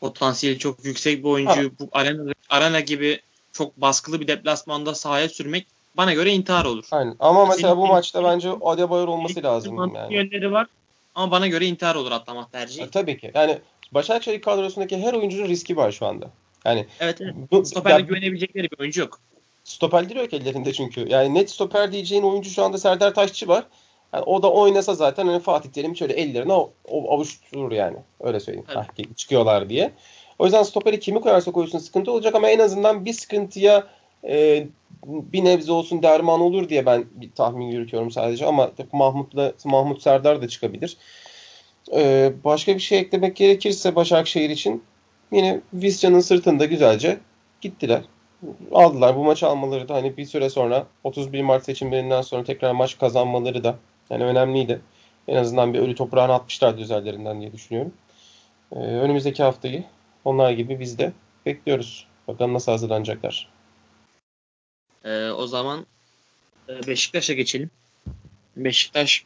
potansiyeli çok yüksek bir oyuncu. Bu arena, arena gibi çok baskılı bir deplasmanda sahaya sürmek bana göre intihar olur. Aynen. Ama mesela bu maçta bence Adebayor olması lazım yani. Yönleri var ama bana göre intihar olur atlamak tercihi. Ya, tabii ki. Yani Başakşehir kadrosundaki her oyuncunun riski var şu anda. Yani evet, evet. Bu, Stoper'de güvenebilecekleri bir oyuncu yok. Stoperleri yok ellerinde çünkü. Yani net stoper diyeceğin oyuncu şu anda Serdar Taşçı var. Yani o da oynasa zaten hani Fatih Terim şöyle ellerine avuşturur yani. Öyle söyleyeyim. Ah, çıkıyorlar diye. O yüzden stoperi kimi koyarsa koysun sıkıntı olacak ama en azından bir sıkıntıya e, bir nebze olsun derman olur diye ben bir tahmin yürütüyorum sadece ama Mahmut'la Mahmut Serdar da çıkabilir. E, başka bir şey eklemek gerekirse Başakşehir için yine Visca'nın sırtında güzelce gittiler. Aldılar. Bu maçı almaları da hani bir süre sonra 31 Mart seçimlerinden sonra tekrar maç kazanmaları da yani önemliydi. En azından bir ölü toprağını atmışlardı üzerlerinden diye düşünüyorum. Ee, önümüzdeki haftayı onlar gibi biz de bekliyoruz. Bakalım nasıl hazırlanacaklar. Ee, o zaman e, Beşiktaş'a geçelim. Beşiktaş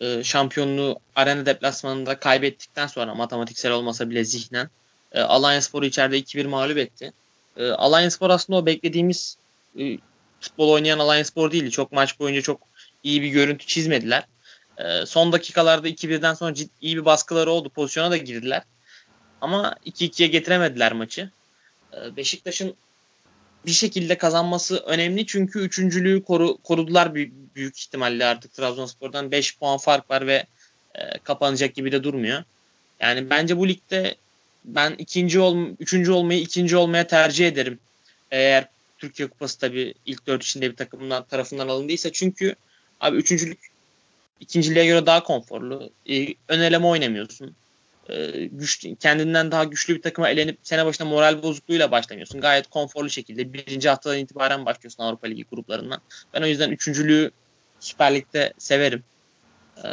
e, şampiyonluğu arena deplasmanında kaybettikten sonra matematiksel olmasa bile zihnen e, Alanya Spor'u içeride 2-1 mağlup etti. E, Alanya Spor aslında o beklediğimiz e, futbol oynayan Alanya Spor değildi. Çok maç boyunca çok iyi bir görüntü çizmediler. E, son dakikalarda 2-1'den sonra ciddi, iyi bir baskıları oldu. Pozisyona da girdiler. Ama 2-2'ye getiremediler maçı. E, Beşiktaş'ın bir şekilde kazanması önemli çünkü üçüncülüğü koru, korudular büyük, büyük ihtimalle artık Trabzonspor'dan 5 puan fark var ve e, kapanacak gibi de durmuyor. Yani bence bu ligde ben ikinci ol, üçüncü olmayı ikinci olmaya tercih ederim. Eğer Türkiye Kupası tabii ilk dört içinde bir takımdan tarafından alındıysa çünkü abi üçüncülük ikinciliğe göre daha konforlu. Ee, ön eleme oynamıyorsun. Ee, güç, kendinden daha güçlü bir takıma elenip sene başında moral bozukluğuyla başlamıyorsun. Gayet konforlu şekilde birinci haftadan itibaren başlıyorsun Avrupa Ligi gruplarından. Ben o yüzden üçüncülüğü Süper Lig'de severim. Ee,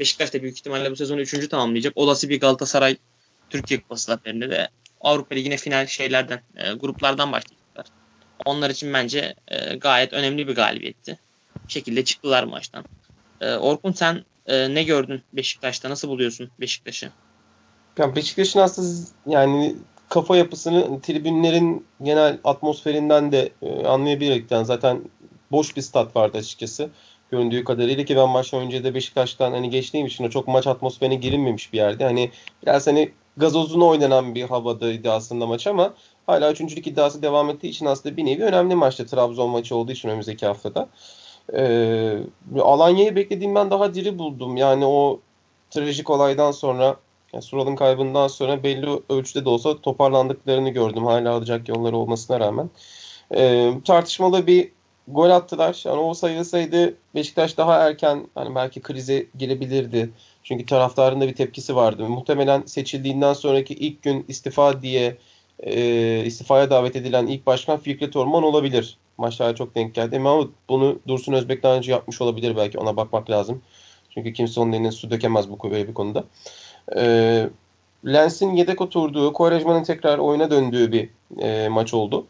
Beşiktaş da büyük ihtimalle bu sezonu üçüncü tamamlayacak. Olası bir Galatasaray Türkiye Kupası zaferinde de Avrupa Ligi'ne final şeylerden, e, gruplardan başlayacaklar. Onlar için bence e, gayet önemli bir galibiyetti. Bir şekilde çıktılar maçtan. E, Orkun sen e, ne gördün Beşiktaş'ta? Nasıl buluyorsun Beşiktaş'ı? Ya Beşiktaş'ın aslında yani kafa yapısını tribünlerin genel atmosferinden de e, anlayabilirken zaten boş bir stat vardı açıkçası. Göründüğü kadarıyla ki ben maçtan önce de Beşiktaş'tan hani geçtiğim için çok maç atmosferine girilmemiş bir yerde. Hani biraz hani gazozuna oynanan bir havadaydı aslında maç ama hala üçüncülük iddiası devam ettiği için aslında bir nevi önemli maçtı Trabzon maçı olduğu için önümüzdeki haftada. Ee, Alanya'yı beklediğimden daha diri buldum. Yani o trajik olaydan sonra yani Sural'ın kaybından sonra belli ölçüde de olsa toparlandıklarını gördüm. Hala alacak yolları olmasına rağmen. Ee, tartışmalı bir gol attılar. Yani o sayılsaydı Beşiktaş daha erken hani belki krize girebilirdi. Çünkü taraftarın da bir tepkisi vardı. Muhtemelen seçildiğinden sonraki ilk gün istifa diye e, istifaya davet edilen ilk başkan Fikret Orman olabilir. Maçlara çok denk geldi ama bunu Dursun Özbek daha önce yapmış olabilir belki ona bakmak lazım. Çünkü kimse onun eline su dökemez bu böyle bir konuda. E, Lens'in yedek oturduğu, Kovarejman'ın tekrar oyuna döndüğü bir e, maç oldu.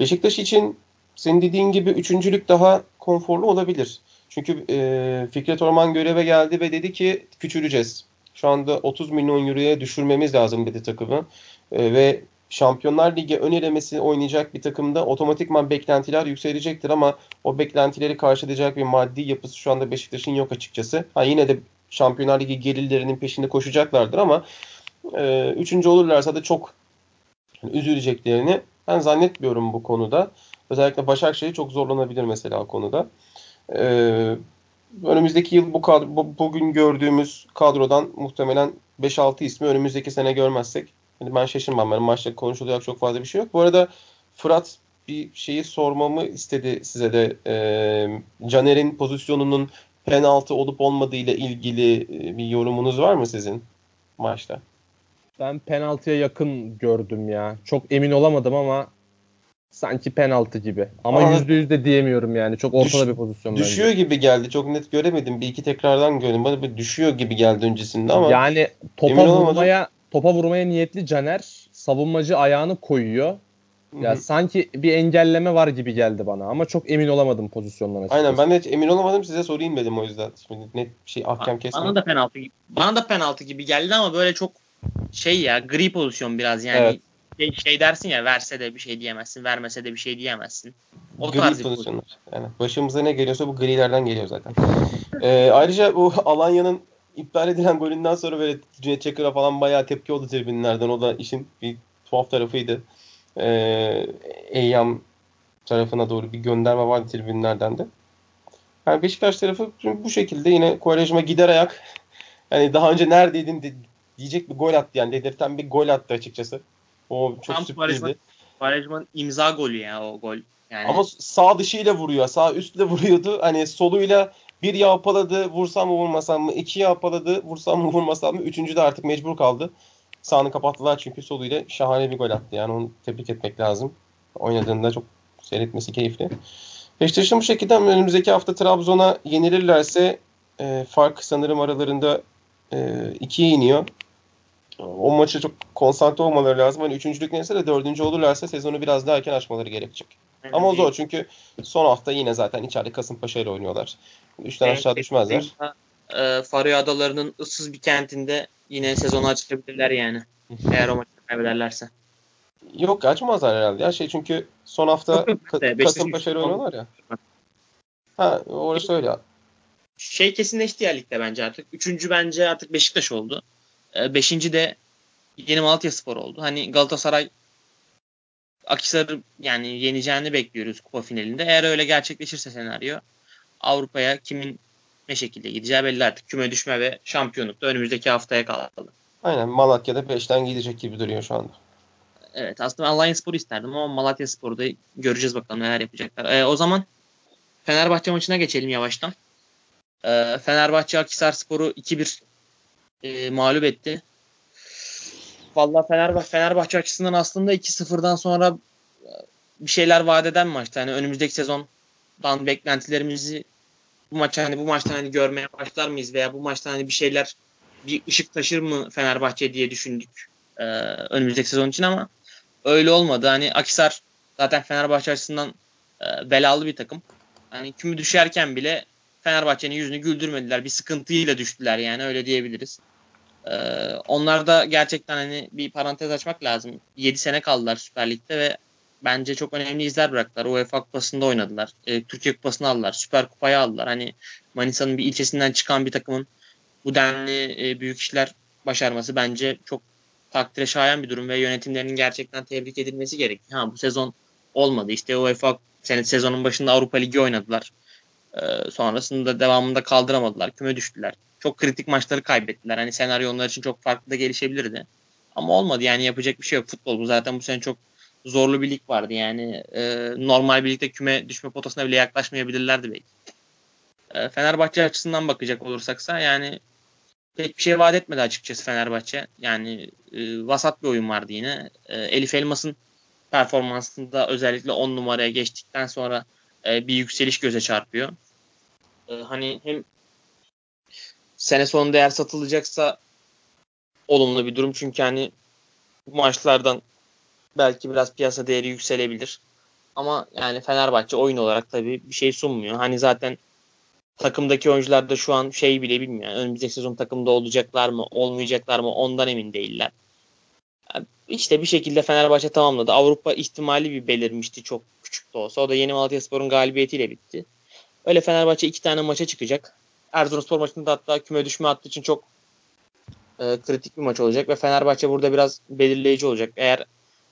Beşiktaş için senin dediğin gibi üçüncülük daha konforlu olabilir. Çünkü e, Fikret Orman göreve geldi ve dedi ki küçüleceğiz. Şu anda 30 milyon euroya düşürmemiz lazım dedi takımı. E, ve Şampiyonlar Ligi ön elemesi oynayacak bir takımda otomatikman beklentiler yükselecektir ama o beklentileri karşılayacak bir maddi yapısı şu anda Beşiktaş'ın yok açıkçası. Ha yine de Şampiyonlar Ligi gelirlerinin peşinde koşacaklardır ama e, üçüncü olurlarsa da çok yani üzüleceklerini ben zannetmiyorum bu konuda. Özellikle Başakşehir çok zorlanabilir mesela o konuda. Ee, önümüzdeki yıl bu kadro, bu, bugün gördüğümüz kadrodan muhtemelen 5-6 ismi önümüzdeki sene görmezsek yani ben şaşırmam. Yani maçta konuşulacak çok fazla bir şey yok. Bu arada Fırat bir şeyi sormamı istedi size de. Ee, Caner'in pozisyonunun penaltı olup olmadığı ile ilgili e, bir yorumunuz var mı sizin maçta? Ben penaltıya yakın gördüm ya. Çok emin olamadım ama sanki penaltı gibi. Ama yüzde yüz de diyemiyorum yani. Çok ortada Düş, bir pozisyon Düşüyor bence. gibi geldi. Çok net göremedim. Bir iki tekrardan gördüm. Bana bir düşüyor gibi geldi öncesinde ama yani topa vurmaya topa vurmaya niyetli Caner savunmacı ayağını koyuyor. Ya Hı-hı. sanki bir engelleme var gibi geldi bana ama çok emin olamadım pozisyondan açıkçası. Aynen ben de hiç emin olamadım size sorayım dedim o yüzden. Şimdi net bir şey ahkam kesmedim. Bana da penaltı gibi. Bana da penaltı gibi geldi ama böyle çok şey ya gri pozisyon biraz yani. Evet. Şey, şey dersin ya verse de bir şey diyemezsin, vermese de bir şey diyemezsin. O gri tarz pozisyonlar. Yani başımıza ne geliyorsa bu grilerden geliyor zaten. ee, ayrıca bu Alanya'nın iptal edilen golünden sonra böyle Cüneyt Çakır'a falan bayağı tepki oldu tribünlerden. O da işin bir tuhaf tarafıydı. Ee, Eyyam tarafına doğru bir gönderme vardı tribünlerden de. Yani Beşiktaş tarafı bu şekilde yine Kovarejma gider ayak. Yani daha önce neredeydin diyecek bir gol attı yani dedirten bir gol attı açıkçası. O çok Tam sürprizdi. Quaresma'nın imza golü ya o gol. Yani... Ama sağ dışıyla vuruyor. Sağ üstle vuruyordu. Hani soluyla bir yağpaladı. Vursam mı vurmasam mı? İki yağpaladı. Vursam mı vurmasam mı? Üçüncü de artık mecbur kaldı. Sağını kapattılar çünkü soluyla şahane bir gol attı. Yani onu tebrik etmek lazım. Oynadığında çok seyretmesi keyifli. Beşiktaş'ın bu şekilde önümüzdeki hafta Trabzon'a yenilirlerse e, fark sanırım aralarında e, ikiye iniyor o maça çok konsantre olmaları lazım. Hani üçüncülük neyse de dördüncü olurlarsa sezonu biraz daha erken açmaları gerekecek. Ama o zor çünkü son hafta yine zaten içeride Kasımpaşa ile oynuyorlar. Üçten evet, aşağı düşmezler. E, Faroe Adaları'nın ıssız bir kentinde yine sezonu açabilirler yani. Eğer o maçı kaybederlerse. Yok açmazlar herhalde ya şey çünkü son hafta Ka- Kasımpaşa ile oynuyorlar ya. Ha orası öyle. Şey kesinleşti ya ligde bence artık. Üçüncü bence artık Beşiktaş oldu. E, beşinci de yeni Malatya Spor oldu. Hani Galatasaray Akhisar'ı yani yeneceğini bekliyoruz kupa finalinde. Eğer öyle gerçekleşirse senaryo Avrupa'ya kimin ne şekilde gideceği belli artık. Küme düşme ve şampiyonluk da önümüzdeki haftaya kaldı. Aynen Malatya'da 5'ten gidecek gibi duruyor şu anda. Evet aslında Alanya Spor'u isterdim ama Malatya Spor'da göreceğiz bakalım neler yapacaklar. Ee, o zaman Fenerbahçe maçına geçelim yavaştan. Ee, Fenerbahçe Akhisar Spor'u 2-1 e, mağlup etti. Vallahi Fenerbahçe, Fenerbahçe açısından aslında 2-0'dan sonra e, bir şeyler vaat eden maçtı. Yani önümüzdeki sezondan beklentilerimizi bu maç hani bu maçtan hani görmeye başlar mıyız veya bu maçtan hani bir şeyler bir ışık taşır mı Fenerbahçe diye düşündük e, önümüzdeki sezon için ama öyle olmadı. Hani Akisar zaten Fenerbahçe açısından e, belalı bir takım. Hani kümü düşerken bile Fenerbahçe'nin yüzünü güldürmediler. Bir sıkıntıyla düştüler yani öyle diyebiliriz. Ee, onlar da gerçekten hani bir parantez açmak lazım. 7 sene kaldılar Süper Lig'de ve bence çok önemli izler bıraktılar. UEFA Kupası'nda oynadılar. E, Türkiye Kupası'nı aldılar. Süper Kupayı aldılar. Hani Manisa'nın bir ilçesinden çıkan bir takımın bu denli e, büyük işler başarması bence çok takdire şayan bir durum ve yönetimlerinin gerçekten tebrik edilmesi gerek. Ha bu sezon olmadı. İşte UEFA sene sezonun başında Avrupa Ligi oynadılar. Ee, sonrasında devamında kaldıramadılar. Küme düştüler. Çok kritik maçları kaybettiler. Hani senaryo onlar için çok farklı da gelişebilirdi. Ama olmadı yani yapacak bir şey yok. Futbol bu zaten bu sene çok zorlu bir lig vardı. Yani e, normal birlikte küme düşme potasına bile yaklaşmayabilirlerdi belki. E, Fenerbahçe açısından bakacak olursaksa yani pek bir şey vaat etmedi açıkçası Fenerbahçe. Yani e, vasat bir oyun vardı yine. E, Elif Elmas'ın performansında özellikle 10 numaraya geçtikten sonra e, bir yükseliş göze çarpıyor. E, hani hem sene sonunda eğer satılacaksa olumlu bir durum. Çünkü hani bu maçlardan belki biraz piyasa değeri yükselebilir. Ama yani Fenerbahçe oyun olarak tabii bir şey sunmuyor. Hani zaten takımdaki oyuncular da şu an şey bile bilmiyor. Yani önümüzdeki sezon takımda olacaklar mı, olmayacaklar mı ondan emin değiller. Yani işte bir şekilde Fenerbahçe tamamladı. Avrupa ihtimali bir belirmişti çok küçük de olsa. O da Yeni Malatya Spor'un galibiyetiyle bitti. Öyle Fenerbahçe iki tane maça çıkacak. Erzurumspor maçında hatta küme düşme hattı için çok e, kritik bir maç olacak ve Fenerbahçe burada biraz belirleyici olacak. Eğer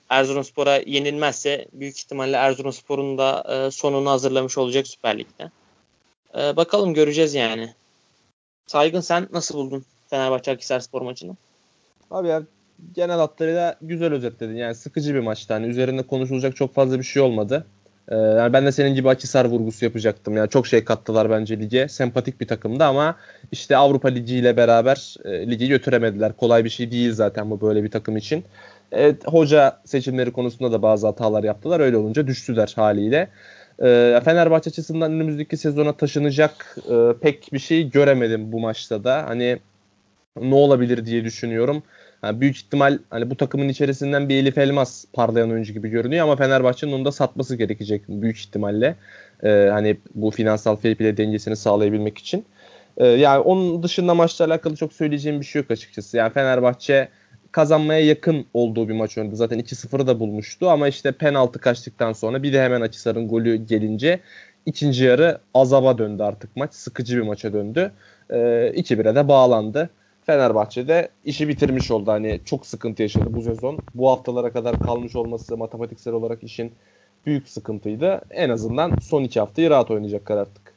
Erzurumspor'a yenilmezse büyük ihtimalle Erzurumspor'un da e, sonunu hazırlamış olacak Süper Lig'de. E, bakalım göreceğiz yani. Saygın sen nasıl buldun Fenerbahçe Akhisar Spor maçını? Abi ya genel hatlarıyla güzel özetledin. Yani sıkıcı bir maçtı. Hani üzerinde konuşulacak çok fazla bir şey olmadı. Ee, yani ben de senin gibi Akisar vurgusu yapacaktım. Yani çok şey kattılar bence lige. Sempatik bir takımdı ama işte Avrupa Ligi ile beraber e, ligi götüremediler. Kolay bir şey değil zaten bu böyle bir takım için. Evet, hoca seçimleri konusunda da bazı hatalar yaptılar. Öyle olunca düştüler haliyle. E, Fenerbahçe açısından önümüzdeki sezona taşınacak e, pek bir şey göremedim bu maçta da. Hani ne olabilir diye düşünüyorum. Yani büyük ihtimal hani bu takımın içerisinden bir Elif Elmas parlayan oyuncu gibi görünüyor ama Fenerbahçe'nin onu da satması gerekecek büyük ihtimalle. Ee, hani bu finansal fair play dengesini sağlayabilmek için. Ee, yani onun dışında maçla alakalı çok söyleyeceğim bir şey yok açıkçası. Yani Fenerbahçe kazanmaya yakın olduğu bir maç oynadı. Zaten 2-0'ı da bulmuştu ama işte penaltı kaçtıktan sonra bir de hemen Açısar'ın golü gelince ikinci yarı azaba döndü artık maç. Sıkıcı bir maça döndü. Ee, 2-1'e de bağlandı. Fenerbahçe'de işi bitirmiş oldu. Hani çok sıkıntı yaşadı bu sezon. Bu haftalara kadar kalmış olması matematiksel olarak işin büyük sıkıntıydı. En azından son iki haftayı rahat oynayacaklar artık.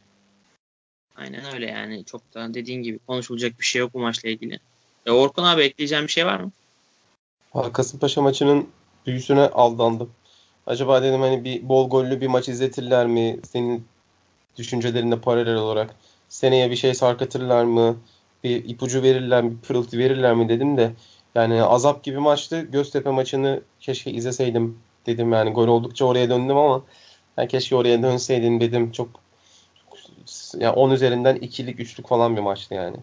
Aynen öyle yani. Çok da dediğin gibi konuşulacak bir şey yok bu maçla ilgili. E Orkun abi ekleyeceğim bir şey var mı? Kasımpaşa maçının büyüsüne aldandım. Acaba dedim hani bir bol gollü bir maç izletirler mi? Senin düşüncelerinde paralel olarak. Seneye bir şey sarkıtırlar mı? Bir ipucu verirler mi? Pırıltı verirler mi dedim de. Yani azap gibi maçtı. Göztepe maçını keşke izleseydim dedim. Yani gol oldukça oraya döndüm ama yani keşke oraya dönseydim dedim. Çok yani 10 üzerinden ikilik üçlük falan bir maçtı yani.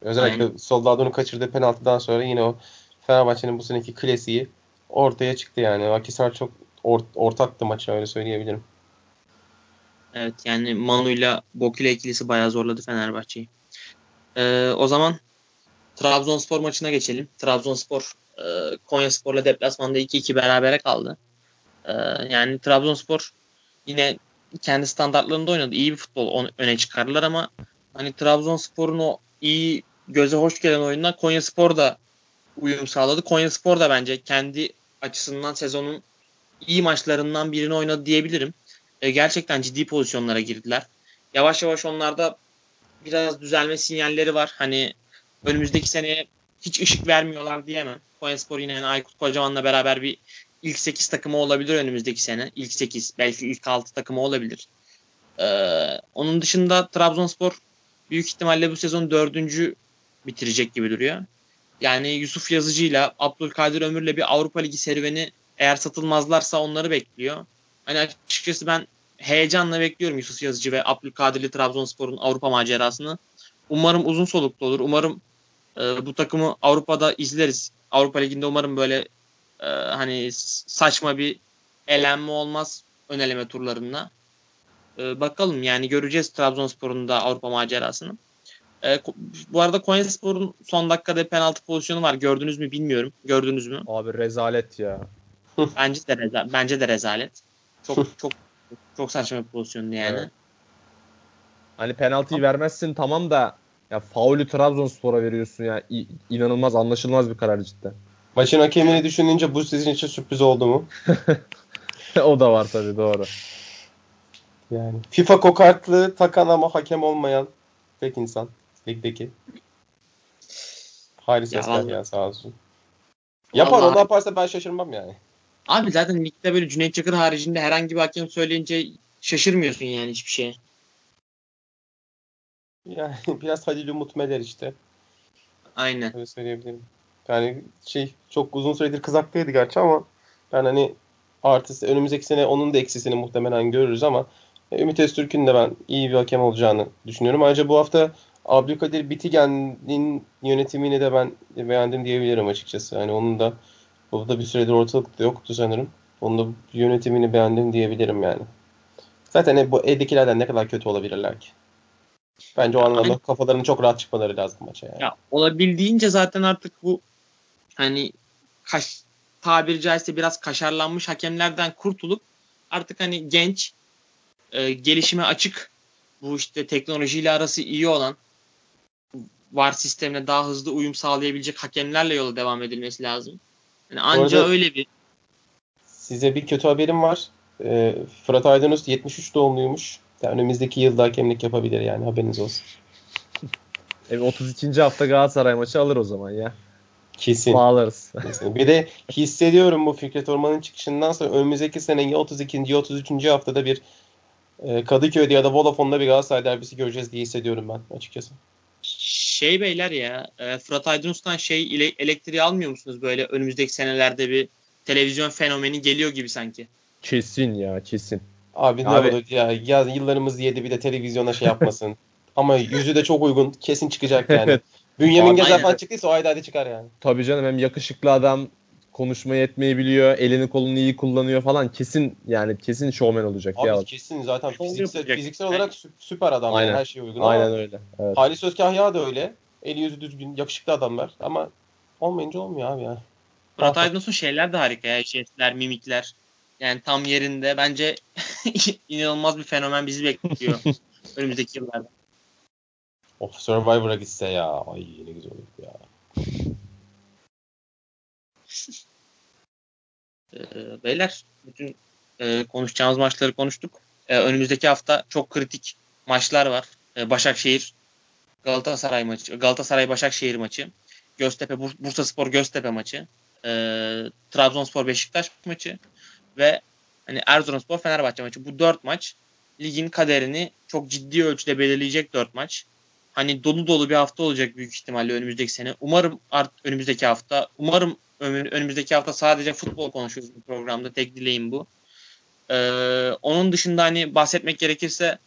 Özellikle Aynen. Soldado'nun kaçırdığı penaltıdan sonra yine o Fenerbahçe'nin bu seneki klasiği ortaya çıktı yani. Akisar çok or- ortaktı maça öyle söyleyebilirim. Evet yani Manu'yla Bokile ikilisi bayağı zorladı Fenerbahçe'yi. Ee, o zaman Trabzonspor maçına geçelim. Trabzonspor e, Konyaspor'la deplasmanda 2-2 berabere kaldı. E, yani Trabzonspor yine kendi standartlarında oynadı. İyi bir futbol öne çıkardılar ama hani Trabzonspor'un o iyi göze hoş gelen oyundan Konyaspor da uyum sağladı. Konyaspor da bence kendi açısından sezonun iyi maçlarından birini oynadı diyebilirim. E, gerçekten ciddi pozisyonlara girdiler. Yavaş yavaş onlarda biraz düzelme sinyalleri var. Hani önümüzdeki seneye hiç ışık vermiyorlar diyemem. Konyaspor yine yani Aykut Kocaman'la beraber bir ilk 8 takımı olabilir önümüzdeki sene. İlk 8 belki ilk 6 takımı olabilir. Ee, onun dışında Trabzonspor büyük ihtimalle bu sezon dördüncü bitirecek gibi duruyor. Yani Yusuf Yazıcı'yla Abdülkadir Ömür'le bir Avrupa Ligi serüveni eğer satılmazlarsa onları bekliyor. Hani açıkçası ben heyecanla bekliyorum Yusuf Yazıcı ve Abdülkadirli Trabzonspor'un Avrupa macerasını. Umarım uzun soluklu olur. Umarım e, bu takımı Avrupa'da izleriz. Avrupa Ligi'nde umarım böyle e, hani saçma bir elenme olmaz öneleme turlarında. E, bakalım yani göreceğiz Trabzonspor'un da Avrupa macerasını. E, bu arada Konyaspor'un son dakikada penaltı pozisyonu var. Gördünüz mü bilmiyorum. Gördünüz mü? Abi rezalet ya. bence de reza bence de rezalet. Çok çok çok saçma bir pozisyondu yani. Evet. Hani penaltıyı Ama... vermezsin tamam da ya faulü Trabzonspor'a veriyorsun ya. İ- inanılmaz anlaşılmaz bir karar cidden. Maçın hakemini düşününce bu sizin için sürpriz oldu mu? o da var tabii doğru. Yani FIFA kokartlı takan ama hakem olmayan tek insan ligdeki. Hayri sesler ya, ya sağ olsun. Yapar Vallahi... o yaparsa ben şaşırmam yani. Abi zaten ligde böyle Cüneyt Çakır haricinde herhangi bir hakem söyleyince şaşırmıyorsun yani hiçbir şeye. Yani biraz Halil Umut Meler işte. Aynen. Öyle söyleyebilirim. Yani şey çok uzun süredir kızaklıydı gerçi ama ben hani artısı önümüzdeki sene onun da eksisini muhtemelen görürüz ama Ümit Öztürk'ün de ben iyi bir hakem olacağını düşünüyorum. Ayrıca bu hafta Abdülkadir Bitigen'in yönetimini de ben beğendim diyebilirim açıkçası. Yani onun da bu da bir süredir ortalıkta yoktu sanırım. Onun da yönetimini beğendim diyebilirim yani. Zaten bu eldekilerden ne kadar kötü olabilirler ki? Bence o anlamda yani, kafalarının çok rahat çıkmaları lazım maça yani. Ya olabildiğince zaten artık bu hani kaş, tabiri caizse biraz kaşarlanmış hakemlerden kurtulup artık hani genç e, gelişime açık bu işte teknolojiyle arası iyi olan var sistemine daha hızlı uyum sağlayabilecek hakemlerle yola devam edilmesi lazım. Yani anca öyle bir size bir kötü haberim var. Ee, Fırat Aydınus 73 doğumluymuş. Yani önümüzdeki yılda hakemlik yapabilir yani haberiniz olsun. Evet 32. hafta Galatasaray maçı alır o zaman ya. Kesin. Bağlarız. Kesin. Bir de hissediyorum bu Fikret Orman'ın çıkışından sonra önümüzdeki sene ya 32. ya 33. haftada bir e, Kadıköy'de ya da Vodafone'da bir Galatasaray derbisi göreceğiz diye hissediyorum ben açıkçası. Şey beyler ya e, Fırat Aydınus'tan şey ile elektriği almıyor musunuz böyle önümüzdeki senelerde bir televizyon fenomeni geliyor gibi sanki. Kesin ya kesin. Abi ne Abi- olur ya, ya yıllarımız yedi bir de televizyona şey yapmasın. Ama yüzü de çok uygun. Kesin çıkacak yani. Evet. Bünyamin Gezer falan çıktıysa o ayda hadi çıkar yani. Tabii canım hem yakışıklı adam konuşmayı etmeyi biliyor. Elini kolunu iyi kullanıyor falan. Kesin yani kesin şovmen olacak Abi ya. kesin zaten fiziksel, fiziksel olarak sü- süper adam. Aynen. Yani, her şeye uygun. Aynen Ama öyle. Evet. Halis Özkahya da öyle. Eli yüzü düzgün, yakışıklı adamlar. Ama olmayınca olmuyor abi ya. Fırat Tamam. Aydınus'un şeyler de harika ya. Jestler, mimikler. Yani tam yerinde. Bence inanılmaz bir fenomen bizi bekliyor önümüzdeki yıllarda. Of Survivor'a gitse ya. Ay ne güzel olur ya. Ee, beyler bütün e, konuşacağımız maçları konuştuk. Ee, önümüzdeki hafta çok kritik maçlar var. Ee, Başakşehir Galatasaray maçı, Galatasaray Başakşehir maçı, Göztepe Bur- Bursaspor Göztepe maçı, e, Trabzonspor Beşiktaş maçı ve hani Erzurumspor Fenerbahçe maçı. Bu dört maç ligin kaderini çok ciddi ölçüde belirleyecek dört maç. Hani dolu dolu bir hafta olacak büyük ihtimalle önümüzdeki sene. Umarım art önümüzdeki hafta, umarım önümüzdeki hafta sadece futbol konuşuruz bu programda. Tek dileğim bu. Ee, onun dışında hani bahsetmek gerekirse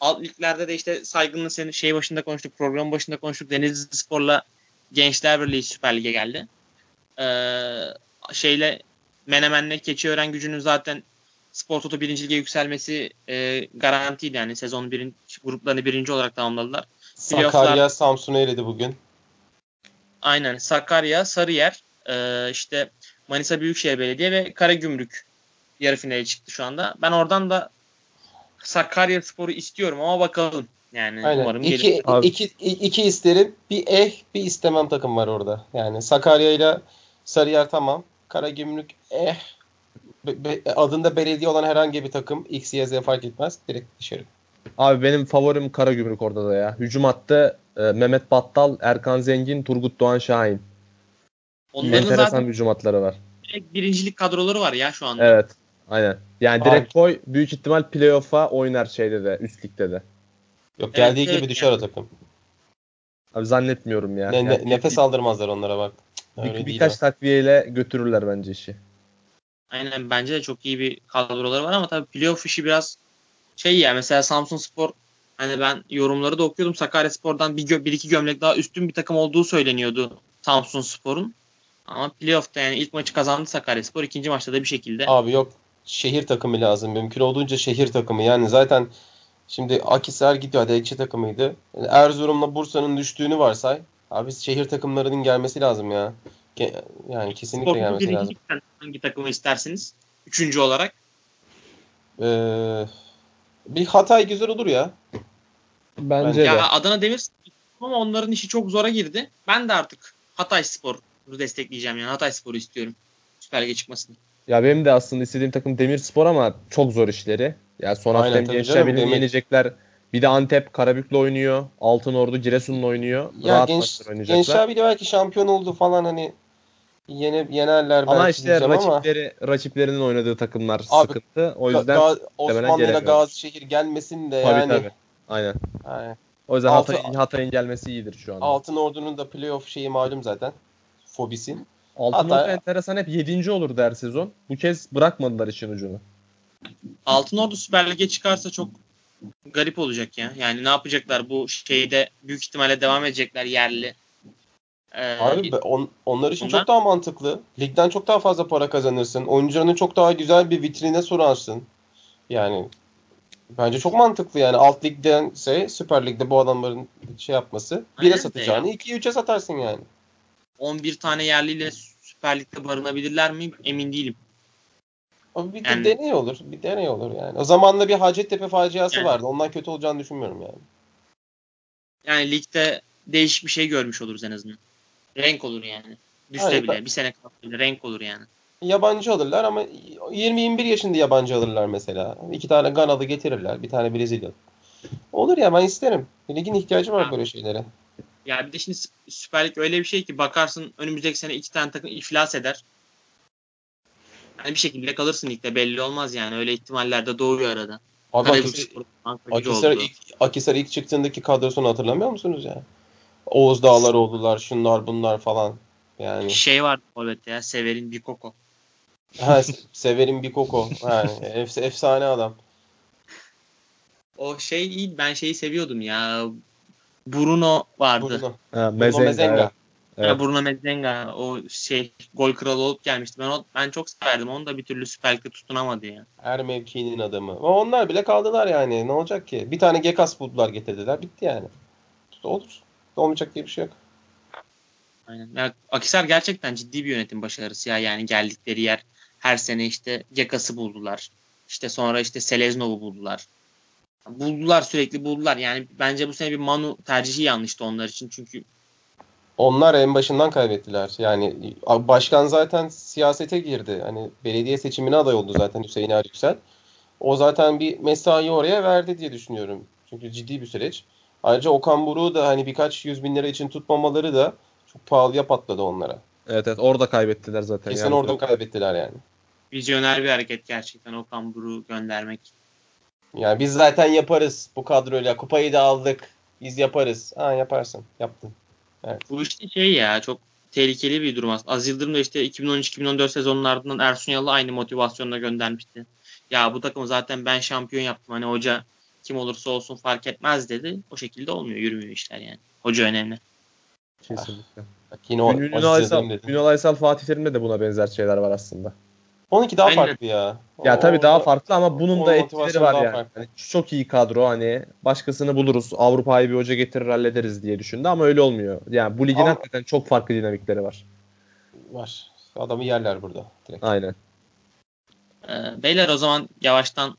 alt liglerde de işte saygının senin şey başında konuştuk, program başında konuştuk. Denizli Spor'la Gençler Birliği Süper Lig'e geldi. Ee, şeyle Menemen'le Keçiören gücünün zaten Spor Toto 1. Lig'e yükselmesi e, garantiydi yani sezon birin, gruplarını birinci olarak tamamladılar. Sakarya Samsun'u eledi bugün. Aynen Sakarya, Sarıyer, e, işte Manisa Büyükşehir Belediye ve Karagümrük yarı finale çıktı şu anda. Ben oradan da Sakarya Sporu istiyorum ama bakalım. Yani Aynen. umarım İki, gelir. Abi- iki, iki isterim. Bir eh bir istemem takım var orada. Yani Sakarya ile Sarıyer tamam. Karagümrük eh. Be- be- adında belediye olan herhangi bir takım X, Y, Z fark etmez. Direkt dışarı. Abi benim favorim Karagümrük orada da ya. Hücum hattı e, Mehmet Battal, Erkan Zengin, Turgut Doğan Şahin. Onların Enteresan zaten hücum hatları var. direkt birincilik kadroları var ya şu anda. Evet. Aynen. Yani Abi- direkt koy büyük ihtimal playoff'a oynar şeyde de üst ligde de. Yok geldiği Evet, gibi evet düşer yani. o takım. Abi zannetmiyorum ya. Ne, ne- Yani nefes bir- aldırmazlar onlara bak. bir- Öyle değil birkaç o. takviyeyle götürürler bence işi. Aynen bence de çok iyi bir kadroları var ama tabii playoff işi biraz şey ya mesela Samsun Spor hani ben yorumları da okuyordum Sakarya Spor'dan bir, gö- bir iki gömlek daha üstün bir takım olduğu söyleniyordu Samsun Spor'un. Ama playoff'ta yani ilk maçı kazandı Sakarya Spor. ikinci maçta da bir şekilde Abi yok şehir takımı lazım. Mümkün olduğunca şehir takımı. Yani zaten şimdi Akisar gidiyor. Hadi ekşi takımıydı. Yani Erzurum'la Bursa'nın düştüğünü varsay. Abi şehir takımlarının gelmesi lazım ya. Ge- Yani kesinlikle Spor'un gelmesi lazım. hangi takımı istersiniz? Üçüncü olarak. Ee, bir Hatay güzel olur ya. Bence Ya de. Adana Demir ama onların işi çok zora girdi. Ben de artık Hatay Spor'u destekleyeceğim yani Hatay Spor'u istiyorum. Süper Lig'e çıkmasını. Ya benim de aslında istediğim takım Demirspor ama çok zor işleri. Ya son hafta Aynen, hem Gençler yenecekler. Bir de Antep Karabük'le oynuyor. Altınordu Giresun'la oynuyor. Ya Rahat genç, oynayacaklar. gençler bile belki şampiyon oldu falan hani yene, yenerler ama belki işte diyeceğim ama. rakipleri rakiplerinin oynadığı takımlar Abi, sıkıntı. O yüzden Ga- Osmanlı'yla. Gazişehir gelmesin de tabii yani. tabii. Aynen. yani O yüzden Altı- Hatay'ın Hatay'ın gelmesi iyidir şu anda. Altın Ordu'nun da playoff şeyi malum zaten. Fobisi. Altınordu Hatay- enteresan hep 7. olurdu her sezon. Bu kez bırakmadılar işin ucunu. Altınordu Süper Lig'e çıkarsa çok garip olacak ya. Yani ne yapacaklar bu şeyde büyük ihtimalle devam edecekler yerli. Ee, Abi on- onlar için Bundan- çok daha mantıklı. Ligden çok daha fazla para kazanırsın. Oyuncularını çok daha güzel bir vitrine sorarsın. Yani bence çok mantıklı yani. Alt ligdense Süper Lig'de bu adamların şey yapması. Aynen 1'e de satacağını ya. 2'ye 3'e satarsın yani. 11 tane yerliyle Süper Lig'de barınabilirler mi emin değilim. O bir Yani- deney olur. Bir deney olur yani. O zamanla bir Hacettepe faciası Yani- vardı. Ondan kötü olacağını düşünmüyorum yani. Yani ligde değişik bir şey görmüş oluruz en azından. Renk olur yani. Düşse Aynen. bile bir sene kalsa renk olur yani. Yabancı alırlar ama 20-21 yaşında yabancı alırlar mesela. İki tane Ganalı getirirler. Bir tane Brezilyalı. Olur ya ben isterim. Ligin ihtiyacı var böyle şeylere. Ya bir de şimdi Süper Lig öyle bir şey ki bakarsın önümüzdeki sene iki tane takım iflas eder. Yani bir şekilde kalırsın ligde belli olmaz yani. Öyle ihtimaller de doğuyor arada. Abi Akisar, Akisar, ilk, Akisar ilk çıktığındaki kadrosunu hatırlamıyor musunuz ya? Oğuz Dağlar oldular, şunlar bunlar falan. Yani. Şey vardı evet ya, Severin Bikoko. ha, Severin Bikoko. Yani, ef, efsane adam. O şey iyi, ben şeyi seviyordum ya. Bruno vardı. Bruno, ha, Mezenga. Bruno Mezenga. Evet. Bruno Mezenga o şey gol kralı olup gelmişti. Ben o, ben çok severdim. Onu da bir türlü Süper Lig'de tutunamadı ya. Her mevkinin adamı. Ama onlar bile kaldılar yani. Ne olacak ki? Bir tane Gekas buldular getirdiler. Bitti yani. Olur. Olmayacak diye bir şey yok. Aynen. Ya, Akisar gerçekten ciddi bir yönetim başarısı ya. Yani geldikleri yer her sene işte Gekas'ı buldular. İşte sonra işte Seleznov'u buldular. Buldular sürekli buldular. Yani bence bu sene bir Manu tercihi yanlıştı onlar için. Çünkü onlar en başından kaybettiler. Yani başkan zaten siyasete girdi. Hani belediye seçimine aday oldu zaten Hüseyin Er Yüksel. O zaten bir mesai oraya verdi diye düşünüyorum. Çünkü ciddi bir süreç. Ayrıca Okan Buruk'u da hani birkaç yüz bin lira için tutmamaları da çok pahalıya patladı onlara. Evet evet orada kaybettiler zaten. Kesin yani. orada kaybettiler yani. Vizyoner bir hareket gerçekten Okan Buruk'u göndermek. Yani biz zaten yaparız bu kadroyla. Kupayı da aldık. Biz yaparız. Ha yaparsın. Yaptın. Evet. Bu işte şey ya çok tehlikeli bir durum aslında. Az Yıldırım da işte 2013-2014 sezonun ardından Ersun Yanal'ı aynı motivasyonla göndermişti. Ya bu takımı zaten ben şampiyon yaptım. Hani hoca kim olursa olsun fark etmez dedi. O şekilde olmuyor. Yürümüyor işler yani. Hoca önemli. Kesinlikle. Ah, yine o, Ünal, Aysal, Ünal Aysal Fatih Terim'de de buna benzer şeyler var aslında. Onunki daha Aynen. farklı ya. Ya o, tabii daha farklı ama bunun da etkileri var yani. yani. Çok iyi kadro hani başkasını buluruz. Avrupa'yı bir hoca getirir hallederiz diye düşündü ama öyle olmuyor. Yani bu ligin ama, hakikaten çok farklı dinamikleri var. Var. Adamı yerler burada. Direkt. Aynen. Ee, beyler o zaman yavaştan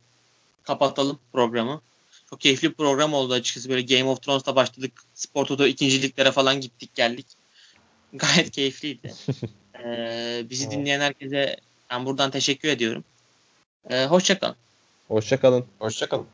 kapatalım programı. Çok keyifli bir program oldu açıkçası. Böyle Game of Thrones'ta başladık. Spor Toto ikinciliklere falan gittik geldik. Gayet keyifliydi. ee, bizi dinleyen herkese ben buradan teşekkür ediyorum. Ee, hoşçakalın. Hoşçakalın. Hoşçakalın.